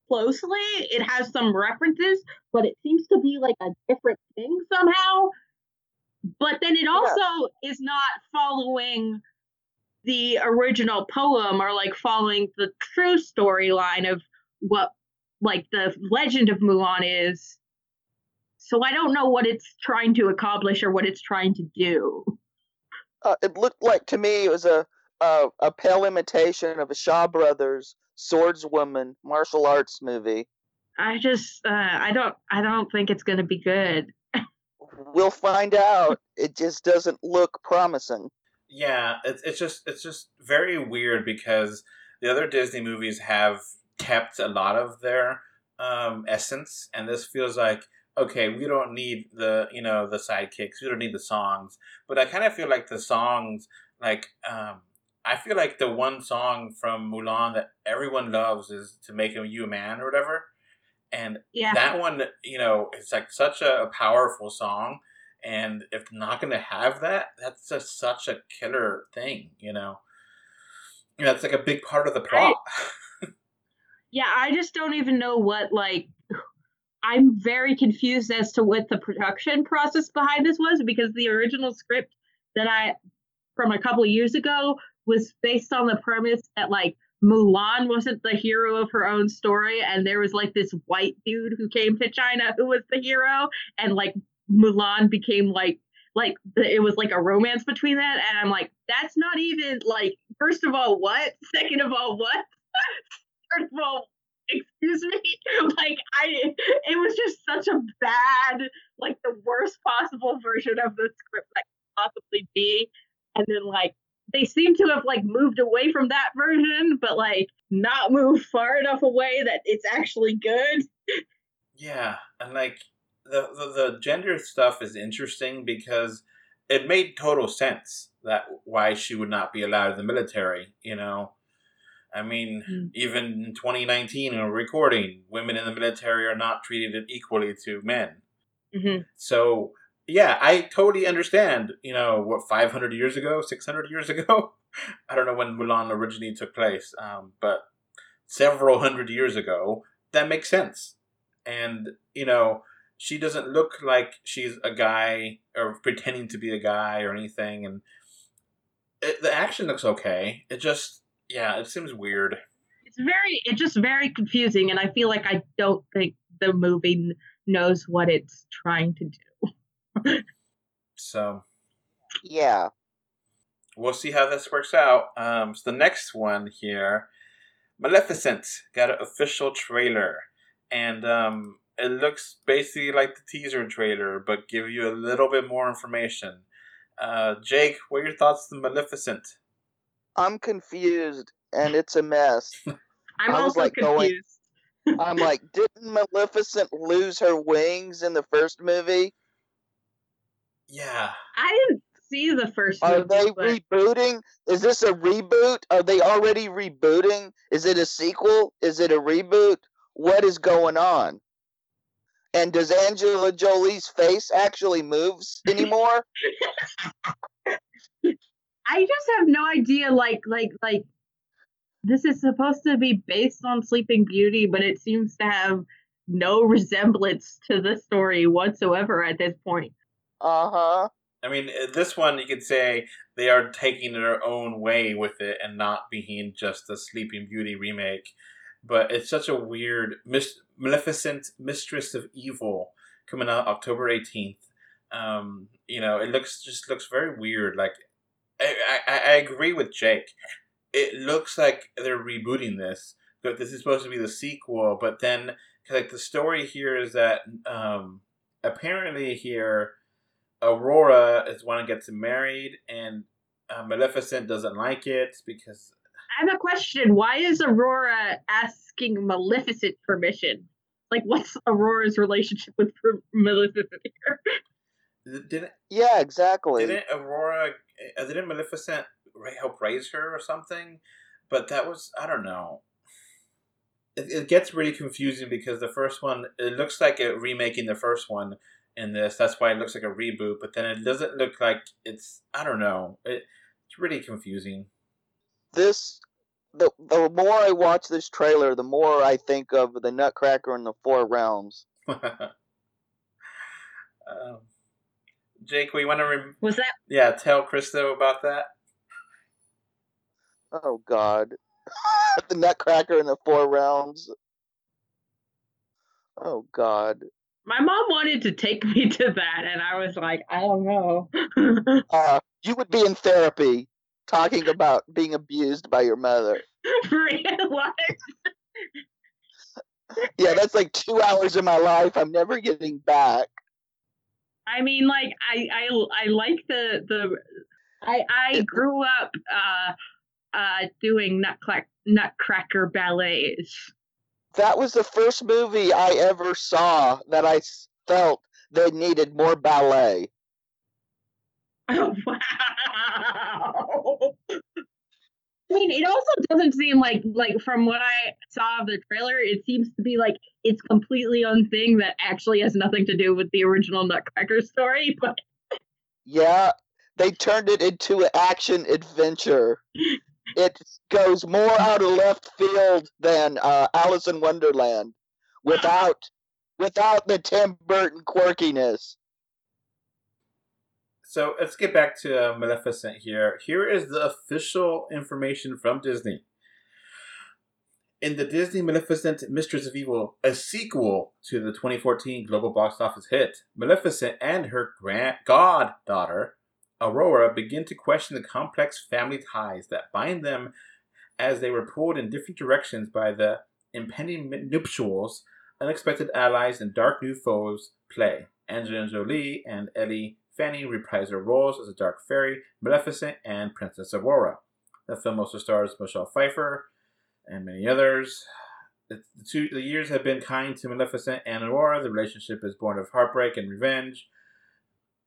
closely. It has some references, but it seems to be like a different thing somehow. But then it also yeah. is not following the original poem or like following the true storyline of what like the legend of Mulan is. So I don't know what it's trying to accomplish or what it's trying to do. Uh, it looked like to me it was a, a a pale imitation of a Shaw Brothers swordswoman martial arts movie. I just uh, I don't I don't think it's going to be good. We'll find out. It just doesn't look promising. Yeah, it's it's just it's just very weird because the other Disney movies have kept a lot of their um, essence, and this feels like okay, we don't need the you know the sidekicks, we don't need the songs, but I kind of feel like the songs like um, I feel like the one song from Mulan that everyone loves is "To Make You a Man" or whatever, and yeah. that one you know it's like such a, powerful song and if not going to have that, that's just such a killer thing, you know. You know, it's like a big part of the plot. I, <laughs> yeah, I just don't even know what like. I'm very confused as to what the production process behind this was because the original script that I from a couple years ago was based on the premise that like Mulan wasn't the hero of her own story, and there was like this white dude who came to China who was the hero, and like Mulan became like like it was like a romance between that and I'm like that's not even like first of all what? <laughs> Second of all what? <laughs> Third of all excuse me? <laughs> Like i it was just such a bad like the worst possible version of the script that could possibly be and then like they seem to have like moved away from that version but like not moved far enough away that it's actually good Yeah, and like the, the the gender stuff is interesting because it made total sense that why she would not be allowed in the military. You know, I mean, Mm. even in 2019, in a recording, women in the military are not treated equally to men. mm-hmm. So yeah, I totally understand. You know, what 500 years ago, 600 years ago, <laughs> I don't know when Mulan originally took place, um, but several hundred years ago, that makes sense. And you know, she doesn't look like she's a guy or pretending to be a guy or anything, and it, the action looks okay. It just, yeah, it seems weird. it's very it's just very confusing and i feel like i don't think the movie knows what it's trying to do So Yeah. we'll see how this works out. Um, so the next one here, Maleficent got an official trailer, and um, it looks basically like the teaser trailer, but give you a little bit more information. Uh, Jake, what are your thoughts on Maleficent? I'm confused and it's a mess. <laughs> i'm I was, also like, going- confused I'm like, didn't Maleficent lose her wings in the first movie? Yeah, i didn't see the first Are movie they but rebooting? Is this a reboot? Are they already rebooting? Is it a sequel? Is it a reboot? What is going on? And does Angela Jolie's face actually moves <laughs> anymore? i just have no idea like like like this is supposed to be based on sleeping beauty but it seems to have no <laughs> resemblance to the story whatsoever at this point Uh huh. I mean, uh, this one you could say they are taking their own way with it and not being just a Sleeping Beauty remake. But it's such a weird Mis- Maleficent, Mistress of Evil, coming out October eighteenth. Um, you know, it looks just looks very weird. Like, I, I I agree with Jake. It looks like they're rebooting this, but this is supposed to be the sequel. But then, like, the story here is that um, apparently here Aurora is one that gets married, and uh, Maleficent doesn't like it because I have a question. Why is Aurora asking Maleficent permission? Like, what's Aurora's relationship with Maleficent here? didn't Yeah, exactly. didn't Aurora uh, didn't Maleficent help raise her or something? But that was I don't know. It, it gets really confusing because the first one it looks like a remaking the first one in this. That's why it looks like a reboot. But then it doesn't look like it's I don't know. It, it's really confusing. This the the more I watch this trailer, the more I think of the Nutcracker and the Four Realms. <laughs> um, Jake, we want to rem- Was that yeah tell Krista about that. Oh God, <laughs> the Nutcracker and the Four Realms. Oh God. My mom wanted to take <laughs> me to that, and I was like, I don't know. <laughs> Uh, you would be in therapy talking about being abused by your mother. <laughs> Really? What? Yeah, that's like two hours of my life I'm never getting back. I mean, like, I, I, I like the the. I I grew up uh uh doing nutcrack nutcracker ballets. That was the first movie I ever saw that I felt they needed more ballet. Oh, <laughs> wow. I mean, it also doesn't seem like like from what I saw of the trailer, it seems to be like it's completely on thing that actually has nothing to do with the original Nutcracker story. <laughs> But Yeah, they turned it into an action adventure. <laughs> It goes more out of left field than uh, Alice in Wonderland, without without the Tim Burton quirkiness. So let's get back to uh, Maleficent here. Here is the official information from Disney. In the Disney Maleficent Mistress of Evil, a sequel to the 2014 global box office hit, Maleficent and her grand goddaughter, Aurora, begin to question the complex family ties that bind them as they were pulled in different directions by the impending nuptials, unexpected allies, and dark new foes play. Angelina Jolie and Elle Fanning reprise their roles as the Dark Fairy, Maleficent, and Princess Aurora. The film also stars Michelle Pfeiffer and many others. The, two, the years have been kind to Maleficent and Aurora. The relationship is born of heartbreak and revenge.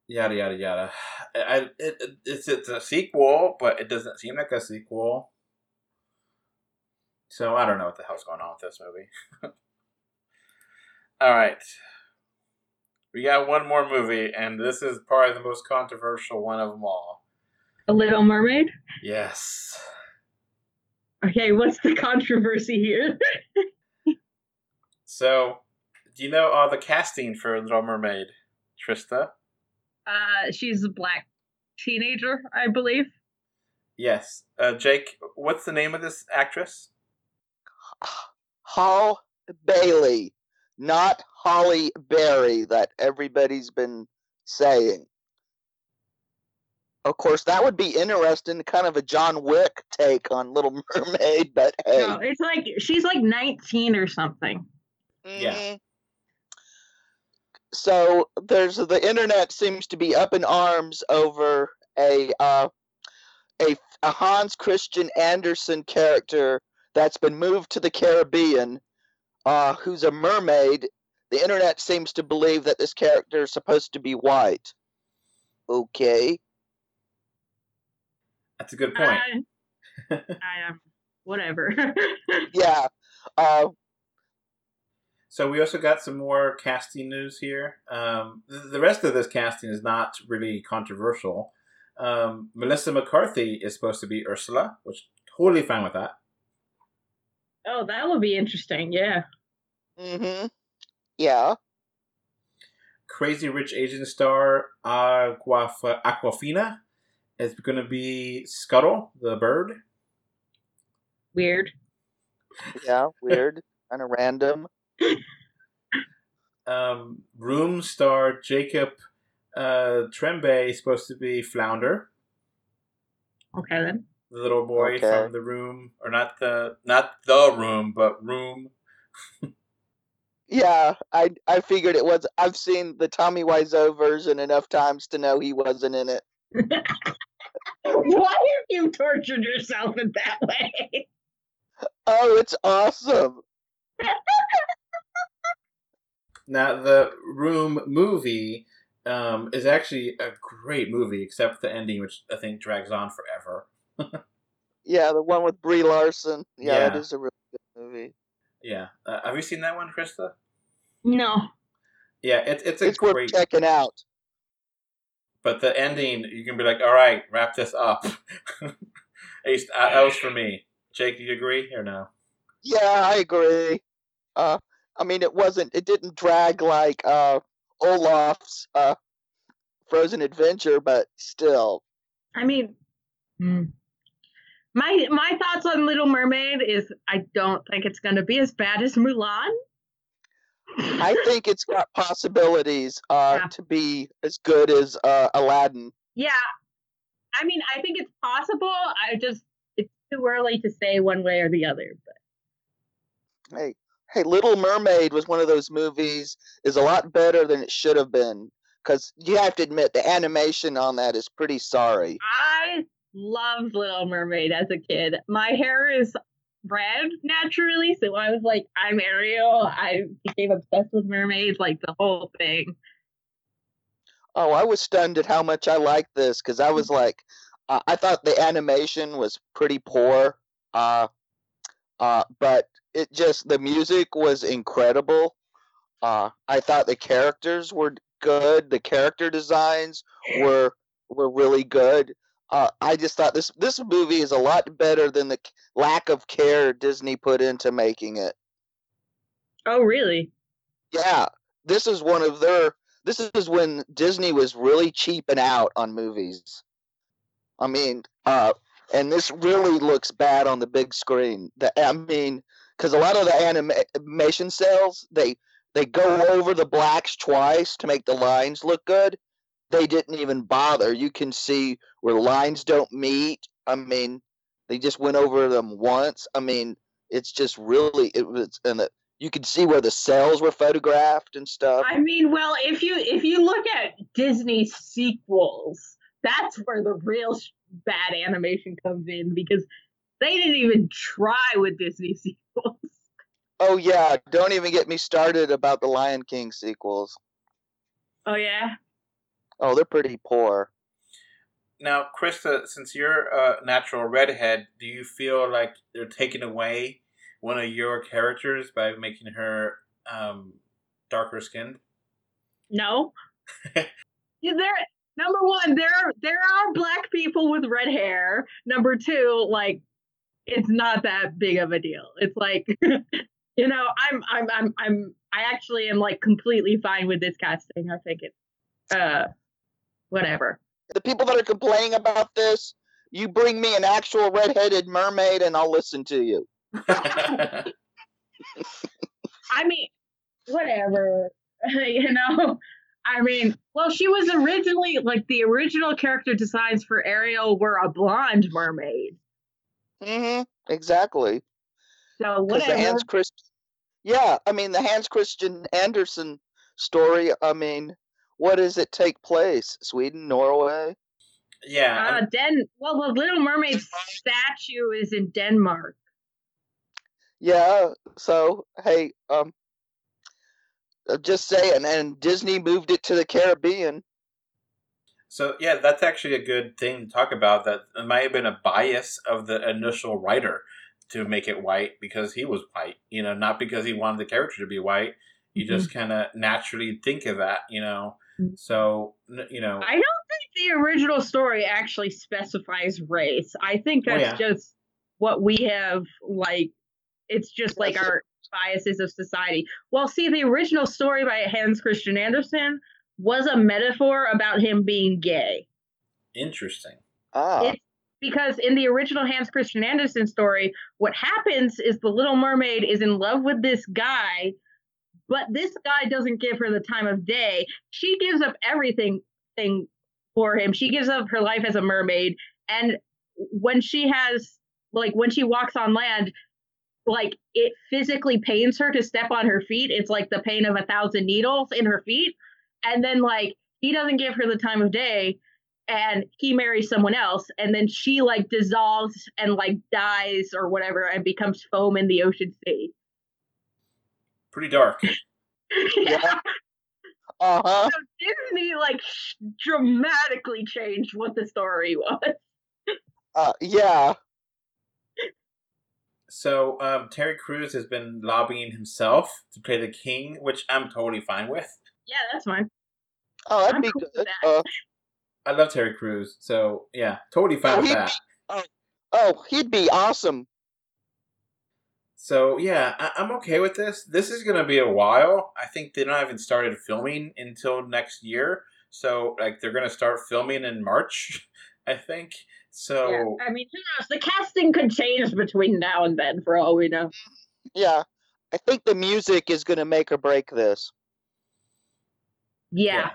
Yada yada yada. I, it, it, it's it's a sequel, but it doesn't seem like a sequel. So I don't know what the hell's going on with this movie. <laughs> All right. We got one more movie, and this is probably the most controversial one of them all. A Little Mermaid? Yes. Okay, what's the controversy here? <laughs> so, do you know all the casting for Little Mermaid, Krista? Uh, she's a black teenager, I believe. Yes. Uh, Jake, what's the name of this actress? Halle Bailey, not Halle Berry that everybody's been saying. Of course, that would be interesting, kind of a John Wick take on Little <laughs> Mermaid, but hey. No, it's like she's like 19 or something. Yeah. So there's the internet seems to be up in arms over a uh, a, a Hans Christian Andersen character that's been moved to the Caribbean, uh, who's a mermaid. The internet seems to believe that this character is supposed to be white. Okay. That's a good point. I, I am whatever. <laughs> yeah. Uh, so we also got some more casting news here. Um, the rest of this casting is not really controversial. Um, Melissa McCarthy is supposed to be Ursula, which totally fine with that. Oh, that will be interesting. Yeah. Mm-hmm. Yeah. Crazy Rich Asian star Awkwafina Awkwafina is going to be Scuttle, the bird. Weird. Yeah, weird. <laughs> kind of random. Um, Room star Jacob uh, Tremblay is supposed to be Flounder. Okay then. The little boy okay. from the room, or not the not the room, but room. yeah, I I figured it was. I've seen the Tommy Wiseau version enough times to know he wasn't in it. <laughs> Why have you tortured yourself in that way? Oh, it's awesome. <laughs> now the Room movie um, is actually a great movie, except the ending, which I think drags on forever. <laughs> yeah, the one with Brie Larson. Yeah, yeah. that is a really good movie. Yeah, uh, have you seen that one, Krista? No. Yeah, it's it's a it's great... worth checking out. But the ending, you can be like, "All right, wrap this up." <laughs> At least uh, that was for me. Jake, do you agree or no? Yeah, I agree. Uh, I mean, it wasn't. It didn't drag like uh, Olaf's uh, Frozen Adventure, but still. I mean, hmm. my my thoughts on Little Mermaid is I don't think it's going to be as bad as Mulan. I think it's got possibilities uh, yeah. to be as good as uh, Aladdin. Yeah, I mean, I think it's possible. I just it's too early to say one way or the other. But hey, hey, Little Mermaid was one of those movies is a lot better than it should have been because you have to admit the animation on that is pretty sorry. I loved Little Mermaid as a kid. My hair is red naturally, so I was like, I'm Ariel. I became obsessed with mermaids, like the whole thing. Oh, I was stunned at how much I liked this because I was <laughs> like, uh, I thought the animation was pretty poor, uh, uh, but it just the music was incredible. Uh, I thought the characters were good. The character designs were were really good. Uh, I just thought this this movie is a lot better than the lack of care Disney put into making it. Oh, really? Yeah, this is one of their. This is when Disney was really cheaping out on movies. I mean, uh, and this really looks bad on the big screen. The, I mean, because a lot of the animation cells they they go over the blacks twice to make the lines look good. They didn't even bother. You can see where lines don't meet. I mean, they just went over them once. I mean, it's just really it was and the, you could see where the cells were photographed and stuff. I mean, well, if you if you look at Disney sequels, that's where the real bad animation comes in because they didn't even try with Disney <laughs> sequels. Oh yeah, don't even get me started about the Lion King sequels. Oh yeah. Oh, they're pretty poor. Now, Krista, since you're a natural redhead, do you feel like they're taking away one of your characters by making her um, darker skinned? No. <laughs> yeah, there. Number one, there there are black people with red hair. Number two, like it's not that big of a deal. It's like <laughs> you know, I'm I'm I'm I'm I actually am like completely fine with this casting. I think it uh whatever. The people that are complaining about this, you bring me an actual redheaded mermaid and I'll listen to you. <laughs> I mean, whatever. <laughs> you know, I mean, well, she was originally like the original character designs for Ariel were a blonde mermaid. Mm-hmm. Exactly. So Because the. Hans Christian, yeah, I mean the Hans Christian Andersen story. I mean, what does it take place? Sweden, Norway. yeah, Uh, Den. Well, the Little Mermaid statue is in Denmark. Yeah. So hey, um, I'm just saying, and Disney moved it to the Caribbean. So yeah, that's actually a good thing to talk about. That it might have been a bias of the initial writer to make it white because he was white. You know, not because he wanted the character to be white. You just kind of naturally think of that. You know, Mhm. so you know, I don't think the original story actually specifies race. I think Oh, that's just what we have like it's just like our biases of society. Well, see the original story by Hans Christian Andersen was a metaphor about him being gay. interesting. Ah, It's because in the original Hans Christian Andersen story, what happens is the Little Mermaid is in love with this guy, but this guy doesn't give her the time of day. She gives up everything thing for him. She gives up her life as a mermaid, and when she has like when she walks on land, like it physically pains her to step on her feet. It's like the pain of a thousand needles in her feet, and then like he doesn't give her the time of day and he marries someone else and then she like dissolves and like dies or whatever and becomes foam in the ocean sea Pretty dark. <laughs> yeah. Uh huh. so disney like sh- dramatically changed what the story was Uh, yeah. So um, Terry Crews has been lobbying himself to play the king, which I'm totally fine with. yeah that's fine Oh, that'd I'm be cool good. that. Uh, I love Terry Crews, so yeah, totally fine Oh, with he'd that. oh, he'd be awesome. So yeah, I- I'm okay with this. This is gonna be a while. I think they don't even started filming until next year. So like they're gonna start filming in March, <laughs> I think. So yeah. i mean who knows the casting could change between now and then for all we know Yeah. I think the music is gonna make or break this. yeah,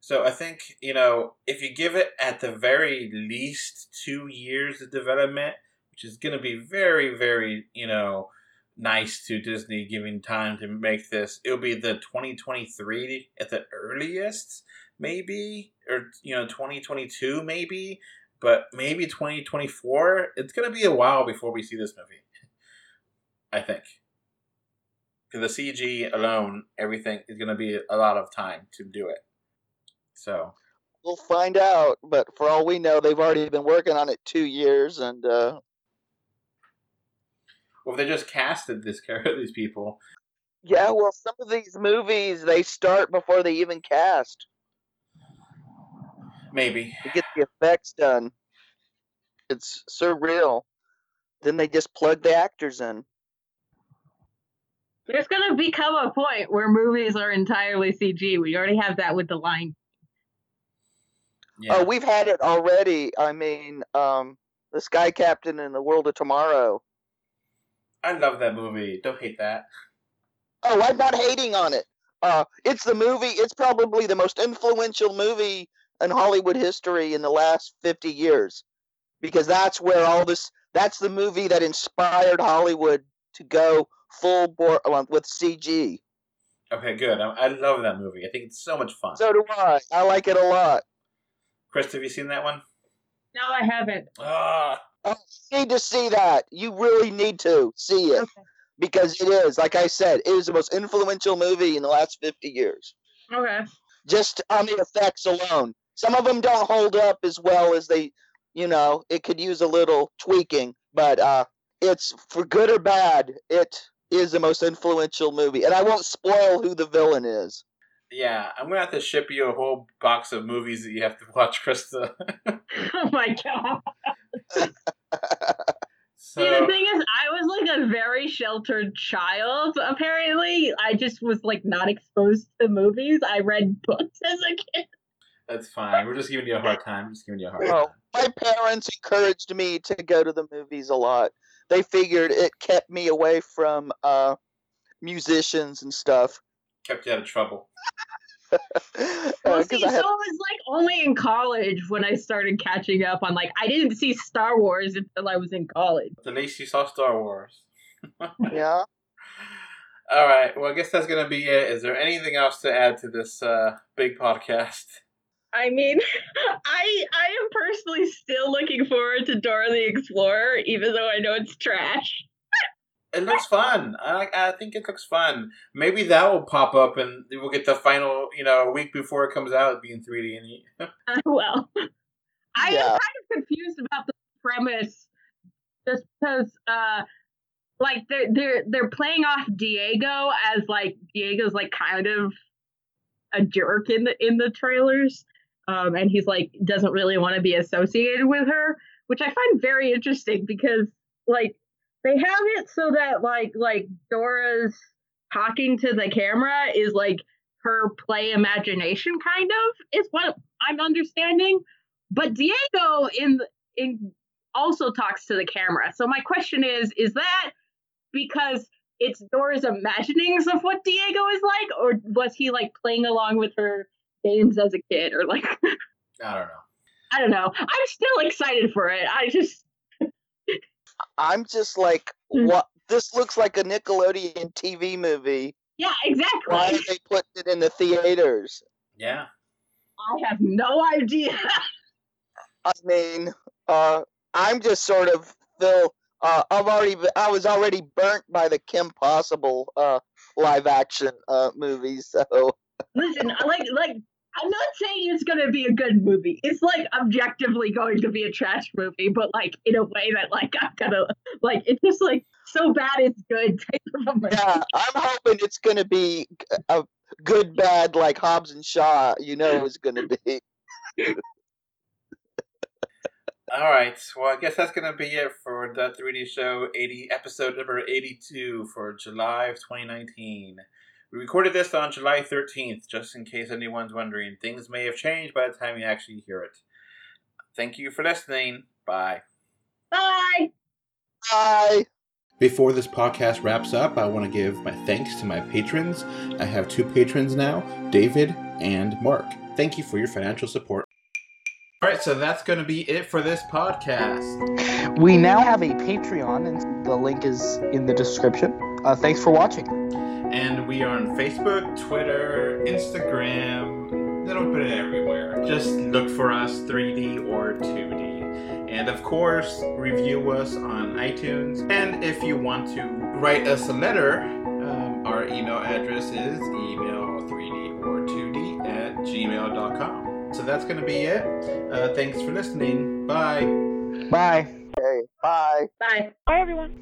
So I think you know if you give it at the very least two years of development, which is going to be very very you know nice to Disney giving time to make this. It'll be the 2023 at the earliest, maybe, or you know 2022 maybe, but maybe 2024. It's going to be a while before we see this movie. I think. Because the CG alone, everything is going to be a lot of time to do it. So, We'll find out, but for all we know, they've already been working on it two years, and uh, well, they just casted this <laughs> character, these people, yeah, well, some of these movies they start before they even cast maybe. to get the effects done. It's surreal. Then they just plug the actors in. there's gonna become a point where movies are entirely cg we already have that with the line Yeah. Oh, we've had it already. I mean, um, the Sky Captain in the World of Tomorrow. I love that movie. Don't hate that. Oh, I'm not hating on it. Uh, it's the movie. It's probably the most influential movie in Hollywood history in the last 50 years, because that's where all this that's the movie that inspired Hollywood to go full bore uh, with CG. Okay, good. I, I love that movie. I think it's so much fun. So do I. I like it a lot. Chris, have you seen that one? No, I haven't. Ah, Oh, you need to see that. You really need to see it Okay. because it is, like I said, it is the most influential movie in the last 50 years. Okay. Just on the effects alone. Some of them don't hold up as well as they, you know, it could use a little tweaking, but uh, it's for good or bad, it is the most influential movie. And I won't spoil who the villain is. yeah. I'm gonna have to ship you a whole box of movies that you have to watch, Krista. <laughs> Oh my god. so See, the thing is, I was like a very sheltered child. Apparently, I just was like not exposed to movies. I read books as a kid. That's fine. We're just giving you a hard time. Just giving you a hard Oh, time. my parents encouraged me to go to the movies a lot. They figured it kept me away from uh, musicians and stuff. Kept you out of trouble. <laughs> Well, Uh, see, 'cause I so had- it was like only in college when I started catching up on like I didn't see Star Wars until I was in college. At least you saw Star Wars. <laughs> yeah. All right. Well, I guess that's gonna be it. Is there anything else to add to this uh, big podcast? I mean, <laughs> I I am personally still looking forward to Dora the Explorer, even though I know it's trash. It looks fun. I I think it looks fun. Maybe that will pop up and we'll get the final, you know, a week before it comes out, being 3D. And <laughs> <laughs> Uh, well, I am kind of confused about the premise, just because, uh, like they're they're they're playing off Diego as like Diego's like kind of a jerk in the in the trailers, um, and he's like doesn't really want to be associated with her, which I find very interesting because like they have it so that like like Dora's talking to the camera is like her play imagination kind of is what I'm understanding. But Diego in in also talks to the camera. So my question is, is that because it's Dora's imaginings of what Diego is like, or was he like playing along with her games as a kid, or like <laughs> I don't know. I don't know. I'm still excited for it. I just I'm just like, Mm. what? This looks like a Nickelodeon TV movie. yeah, exactly. Why exactly. are they putting it in the theaters? Yeah. I have no idea. I mean, uh, I'm just sort of Phil. Uh, I've already, I was already burnt by the Kim Possible uh, live action uh, movies. So Listen, I like like I'm not saying it's gonna be a good movie. It's like objectively going to be a trash movie, but like in a way that like I'm gonna like it's just like so bad it's good type of a movie. yeah, I'm hoping it's gonna be a good, bad like Hobbs and Shaw. You know, it's gonna be. <laughs> All right. Well, I guess that's gonna be it for the 3D show 80 episode number 82 for July of 2019. We recorded this on July 13th, just in case anyone's wondering. Things may have changed by the time you actually hear it. Thank you for listening. Bye. Bye. Bye. Before this podcast wraps up, I want to give my thanks to my patrons. I have two patrons now, David and Mark. Thank you for your financial support. All right, so that's going to be it for this podcast. We now have a Patreon, and the link is in the description. Uh, thanks for watching. And we are on Facebook, Twitter, Instagram, little bit everywhere. Just look for us 3D or 2D. And of course, review us on iTunes. And if you want to write us a letter, um, our email address is email3d or 2d at gmail.com. So that's going to be it. Uh, thanks for listening. Bye. Bye. Okay. Bye. Bye. Bye, everyone.